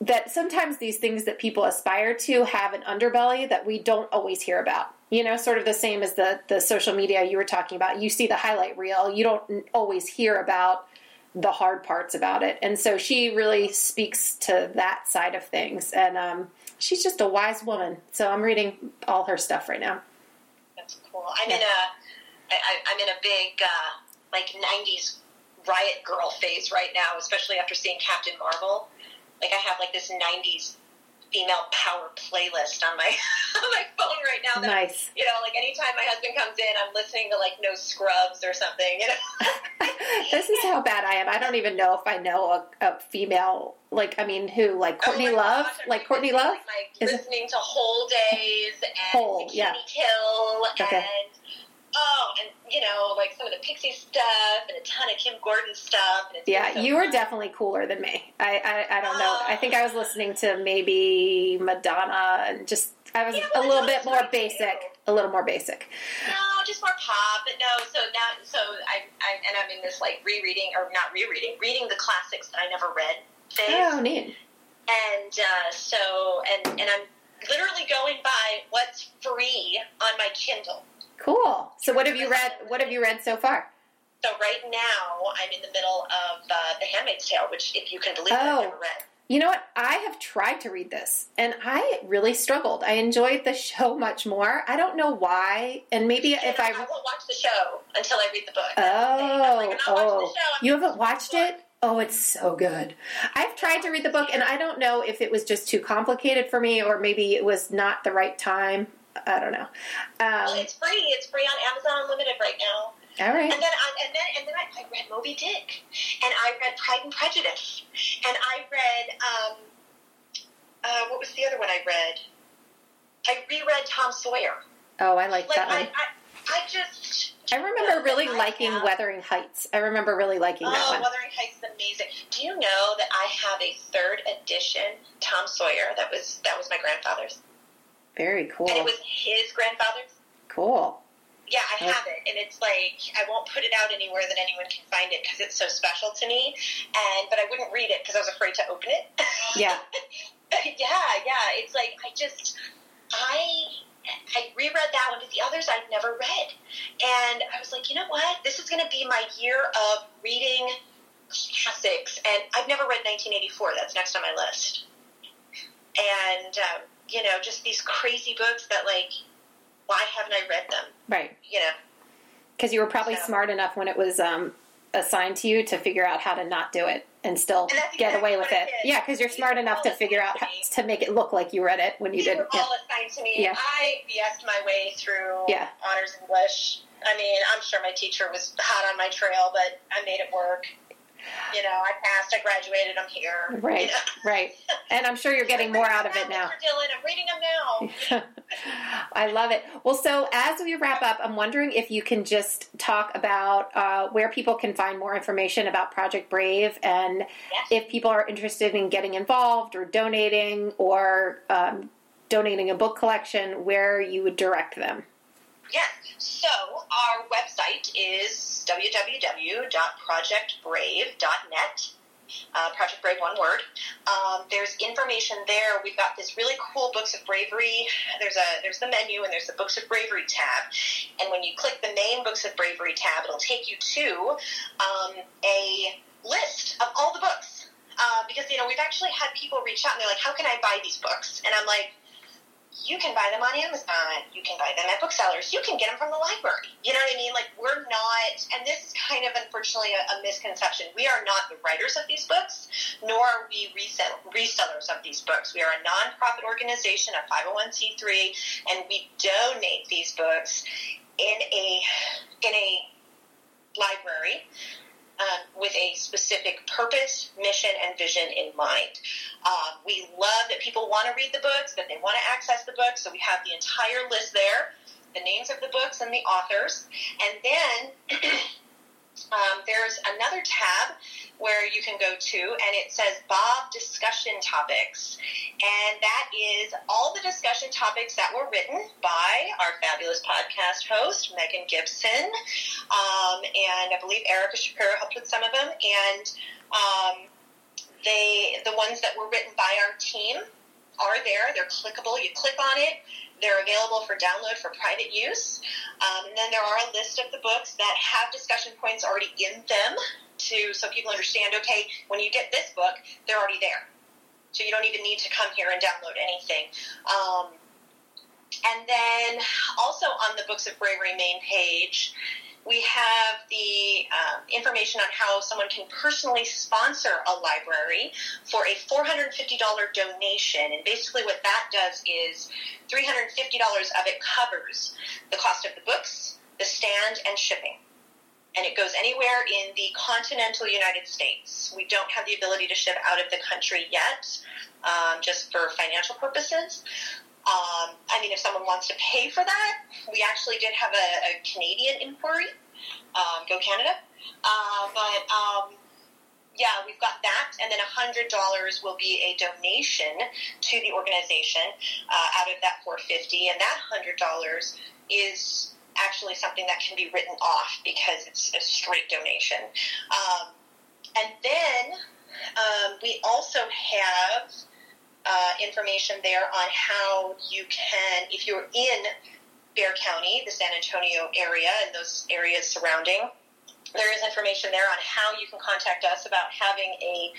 That sometimes these things that people aspire to have an underbelly that we don't always hear about. You know, sort of the same as the the social media you were talking about. You see the highlight reel, you don't always hear about the hard parts about it. And so she really speaks to that side of things. And um, she's just a wise woman. So I'm reading all her stuff right now. That's cool. I'm in a, I, I- I'm in a big uh, like '90s riot girl phase right now, especially after seeing Captain Marvel. Like I have like this '90s female power playlist on my on my phone right now. That Nice. You know, like anytime my husband comes in, I'm listening to like No Scrubs or something. You know. this is how bad I am. I don't even know if I know a, a female, like, I mean, who? Like oh Courtney Oh Love? gosh, like Courtney Love? Like, Is it- listening to Whole Days and Hole, Bikini yeah. Kill Okay. and oh, and you know, like some of the Pixie stuff and a ton of Kim Gordon stuff. And it's Yeah, so you were fun. definitely cooler than me. I, I, I don't know. I think I was listening to maybe Madonna and just, I was Yeah, a little bit more basic. too. A little more basic. No, just more pop. But no, so now, so I, I and I'm in this like rereading or not rereading, reading the classics that I never read phase. Oh, neat. and uh, so and and I'm literally going by what's free on my Kindle. Cool. So what have you read? What have you read so far? So right now I'm in the middle of uh, The Handmaid's Tale, which, if you can believe it, Oh. I've never read. You know what? I have tried to read this and I really struggled. I enjoyed the show much more. I don't know why. And maybe if And I. I won't watch the show until I read the book. Oh, like, oh. the show. I'm You haven't watched it? Oh, it's so good. I've tried to read the book, and I don't know if it was just too complicated for me, or maybe it was not the right time. I don't know. Well, Um, it's free. It's free on Amazon Unlimited right now. all right. And then, I, and then, and then I, I read Moby Dick, and I read Pride and Prejudice, and I read um, uh, what was the other one I read? I reread Tom Sawyer. Oh, I like Like that I, one. I, I just. I remember really liking have- Wuthering Heights. I remember really liking that Oh, one. Wuthering Heights is amazing. Do you know that I have a third edition Tom Sawyer? That was that was my grandfather's, Very cool. and it was his grandfather's. Cool. Yeah, I have it, and it's like I won't put it out anywhere that anyone can find it because it's so special to me. And but I wouldn't read it because I was afraid to open it. Yeah. yeah, yeah. It's like I just I I reread that one, but the others I'd never read, and I was like, you know what? This is going to be my year of reading classics, and I've never read 1984. That's next on my list, and um, you know, just these crazy books that like, why haven't I read them? Right. You know. Because you were probably Yeah. smart enough when it was um, assigned to you to figure out how to not do it and still And that's get away with it. Yeah, because you're smart enough to figure out assigned how, to make it look like you read it when you These didn't. were all assigned to me. Yeah. I BS'd my way through Yeah. honors English. I mean, I'm sure my teacher was hot on my trail, but I made it work. You know, I passed, I graduated, I'm here. Right, You know? right. And I'm sure you're getting more out of it now. Dillon, I'm reading them now. I love it. Well, so as we wrap up, I'm wondering if you can just talk about uh, where people can find more information about Project Brave and Yes. if people are interested in getting involved or donating or um, donating a book collection, where you would direct them. Yes. So our website is www.projectbrave.net. Uh, Project Brave, one word. Um, there's information there. We've got this really cool books of bravery. There's a there's the menu and there's the books of bravery tab. And when you click the main books of bravery tab, it'll take you to um, a list of all the books. Uh, because you know we've actually had people reach out and they're like, "How can I buy these books?" And I'm like, you can buy them on Amazon. You can buy them at booksellers. You can get them from the library. You know what I mean? Like, we're not, and this is kind of unfortunately a, a misconception. We are not the writers of these books, nor are we resell, resellers of these books. We are a nonprofit organization, a 501c3, and we donate these books in a in a library um, with a specific purpose, mission, and vision in mind. Um, we love that people want to read the books, that they want to access the books, so we have the entire list there, the names of the books and the authors. And then um, there's another tab where you can go to, and it says Bob Discussion Topics. And that is all the discussion topics that were written by our fabulous podcast host, Megan Gibson. Um, and I believe Erica Shapiro helped with some of them. And um, they, the ones that were written by our team are there. They're clickable. You click on it. They're available for download for private use. Um, and then there are a list of the books that have discussion points already in them to so people understand, okay, when you get this book, they're already there. So you don't even need to come here and download anything. Um, and then also on the Books of Bravery main page, we have the um, information on how someone can personally sponsor a library for a $450 donation. And basically, what that does is $350 of it covers the cost of the books, the stand, and shipping. And it goes anywhere in the continental United States. We don't have the ability to ship out of the country yet, um, just for financial purposes. Um, I mean, if someone wants to pay for that, we actually did have a, a Canadian inquiry. Um, go Canada. Uh, but um, yeah, we've got that, and then $100 will be a donation to the organization uh, out of that 450 and that $100 is actually something that can be written off because it's a straight donation. Um, and then um, we also have uh, information there on how you can, if you're in Bexar County, the San Antonio area, and those areas surrounding, there is information there on how you can contact us about having a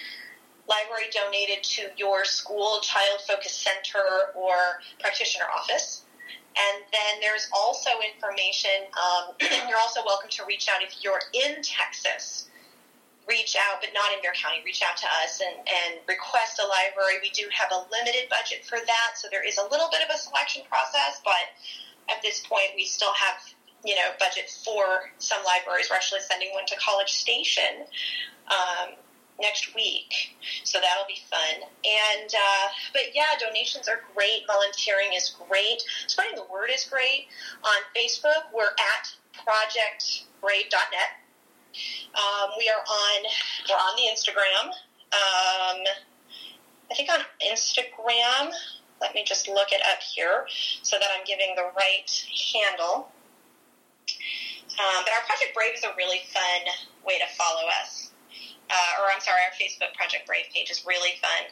library donated to your school child focused center or practitioner office. And then there's also information, um, you're also welcome to reach out if you're in Texas. Reach out, but not in Bexar County. Reach out to us and, and request a library. We do have a limited budget for that, so there is a little bit of a selection process, but at this point we still have you know budget for some libraries. We're actually sending one to College Station um, next week, so that'll be fun. And uh, but yeah, donations are great. Volunteering is great. Spreading the word is great. On Facebook, we're at projectbrave.net. Um, we are on we're on the Instagram. Um, I think on Instagram. Let me just look it up here so that I'm giving the right handle. Um, but our Project Brave is a really fun way to follow us. Uh, or I'm sorry, our Facebook Project Brave page is really fun.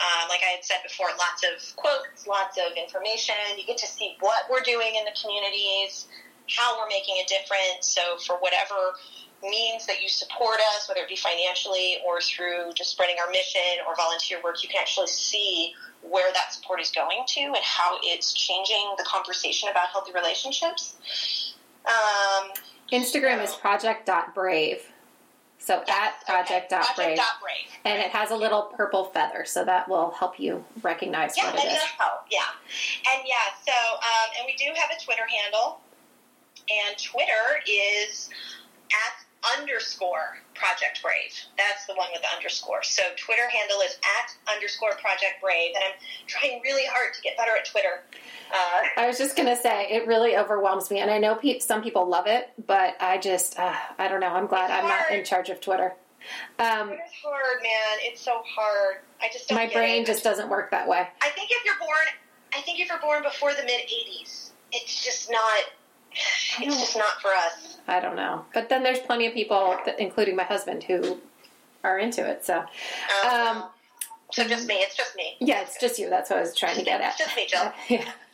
Um, like I had said before, lots of quotes, lots of information. You get to see what we're doing in the communities, how we're making a difference. So for whatever means that you support us, whether it be financially or through just spreading our mission or volunteer work, you can actually see where that support is going to and how it's changing the conversation about healthy relationships. Um, Instagram is project.brave. So at project.brave. Okay. Project.brave. And it has a little purple feather, so that will help you recognize Yeah, what it is. help. Yeah, and yeah. So, um, and we do have a Twitter handle, and Twitter is at underscore Project Brave. That's the one with the underscore. So Twitter handle is at underscore Project Brave, and I'm trying really hard to get better at Twitter. Uh, I was just going to say, it really overwhelms me. And I know pe- some people love it, but I just, uh, I don't know. I'm glad I'm not in charge of Twitter. Um, Twitter's hard, man. It's so hard. I just don't my brain it. just doesn't work that way. I think if you're born, I think if you're born before the mid '80s, it's just not. It's just not for us. I don't know. But then there's plenty of people, that, including my husband, who are into it. So, Um, Um, so just me. It's just me. yeah, it's just you. That's what I was trying to get at. It's just me, Jill.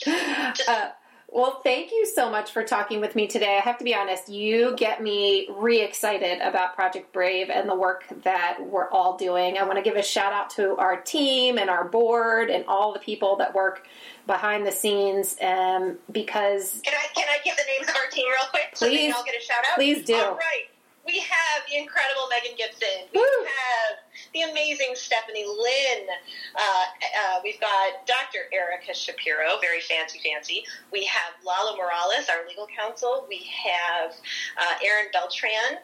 yeah. Uh, well, thank you so much for talking with me today. I have to be honest, you get me re excited about Project Brave and the work that we're all doing. I want to give a shout out to our team and our board and all the people that work behind the scenes um, because Can I can I give the names of our team real quick? So Please. they all get a shout out. Please do. All right. We have the incredible Megan Gibson. We Woo. have the amazing Stephanie Lynn. Uh, uh, we've got Dr. Erica Shapiro, very fancy, fancy. We have Lala Morales, our legal counsel. We have uh, Erin Beltran,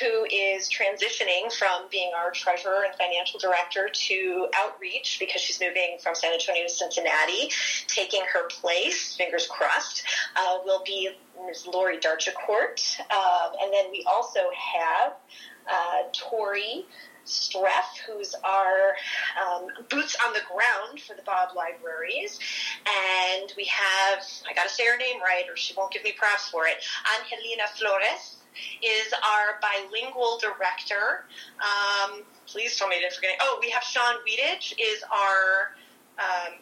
who is transitioning from being our treasurer and financial director to outreach because she's moving from San Antonio to Cincinnati. Taking her place, fingers crossed, uh, will be Ms. Lori Darchacourt. Um, and then we also have uh, Tori Streff, who's our um, boots on the ground for the Bob Libraries. And we have, I got to say her name right or she won't give me props for it, Angelina Flores is our bilingual director. Um, please tell me I didn't forget. Oh, we have Sean Weedage is our um,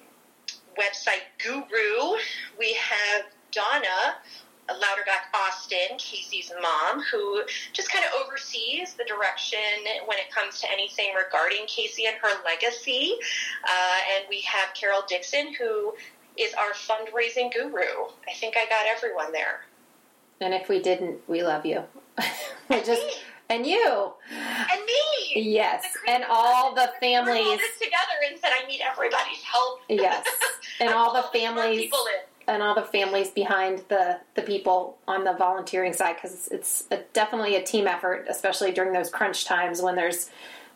website guru. We have Donna Louderback Austin, Casey's mom, who just kind of oversees the direction when it comes to anything regarding Casey and her legacy. Uh, and we have Carol Dixon, who is our fundraising guru. I think I got everyone there. and if we didn't, we love you. we just me. and you. And me! Yes, and all the We all families. this together and said, I need everybody's help. Yes, and all the families people in. And all the families behind the the people on the volunteering side because it's, it's a, definitely a team effort, especially during those crunch times when there's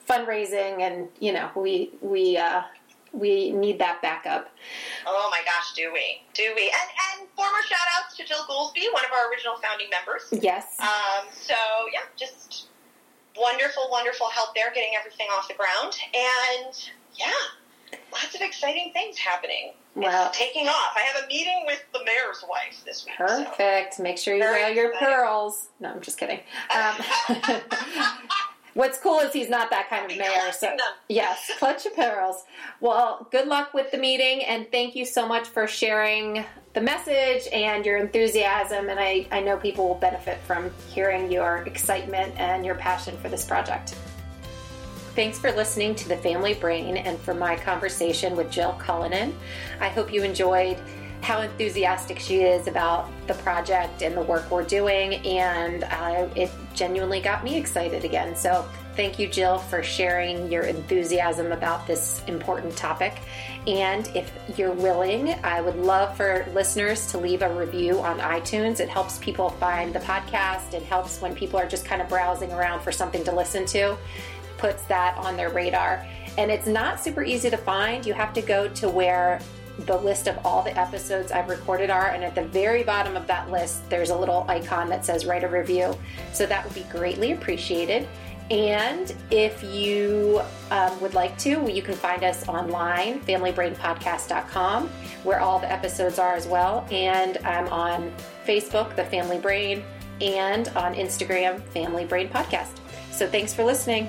fundraising and you know we we uh, we need that backup. Oh my gosh, do we? Do we? And and former shout outs to Jill Goolsby, one of our original founding members. Yes, Um, so yeah, just wonderful, wonderful help there getting everything off the ground. And yeah, lots of exciting things happening. Well- it's taking off. I have a meeting with the mayor's wife this week. so- perfect. Make sure you Very wear your exciting. pearls. No, I'm just kidding. Um, what's cool is he's not that kind of mayor. So. Yes, clutch your pearls. Well, good luck with the meeting, and thank you so much for sharing the message and your enthusiasm. And I, I know people will benefit from hearing your excitement and your passion for this project. Thanks for listening to the Family Brain and for my conversation with Jill Cullinan. I hope you enjoyed how enthusiastic she is about the project and the work we're doing, and uh, it genuinely got me excited again. So, thank you, Jill, for sharing your enthusiasm about this important topic. And if you're willing, I would love for listeners to leave a review on iTunes. It helps people find the podcast, it helps when people are just kind of browsing around for something to listen to puts that on their radar. And it's not super easy to find. You have to go to where the list of all the episodes I've recorded are, and at the very bottom of that list, there's a little icon that says write a review. So that would be greatly appreciated. And if you um, would like to, you can find us online, familybrainpodcast.com, where all the episodes are as well. And I'm on Facebook, The Family Brain, and on Instagram, Family Brain Podcast. So thanks for listening.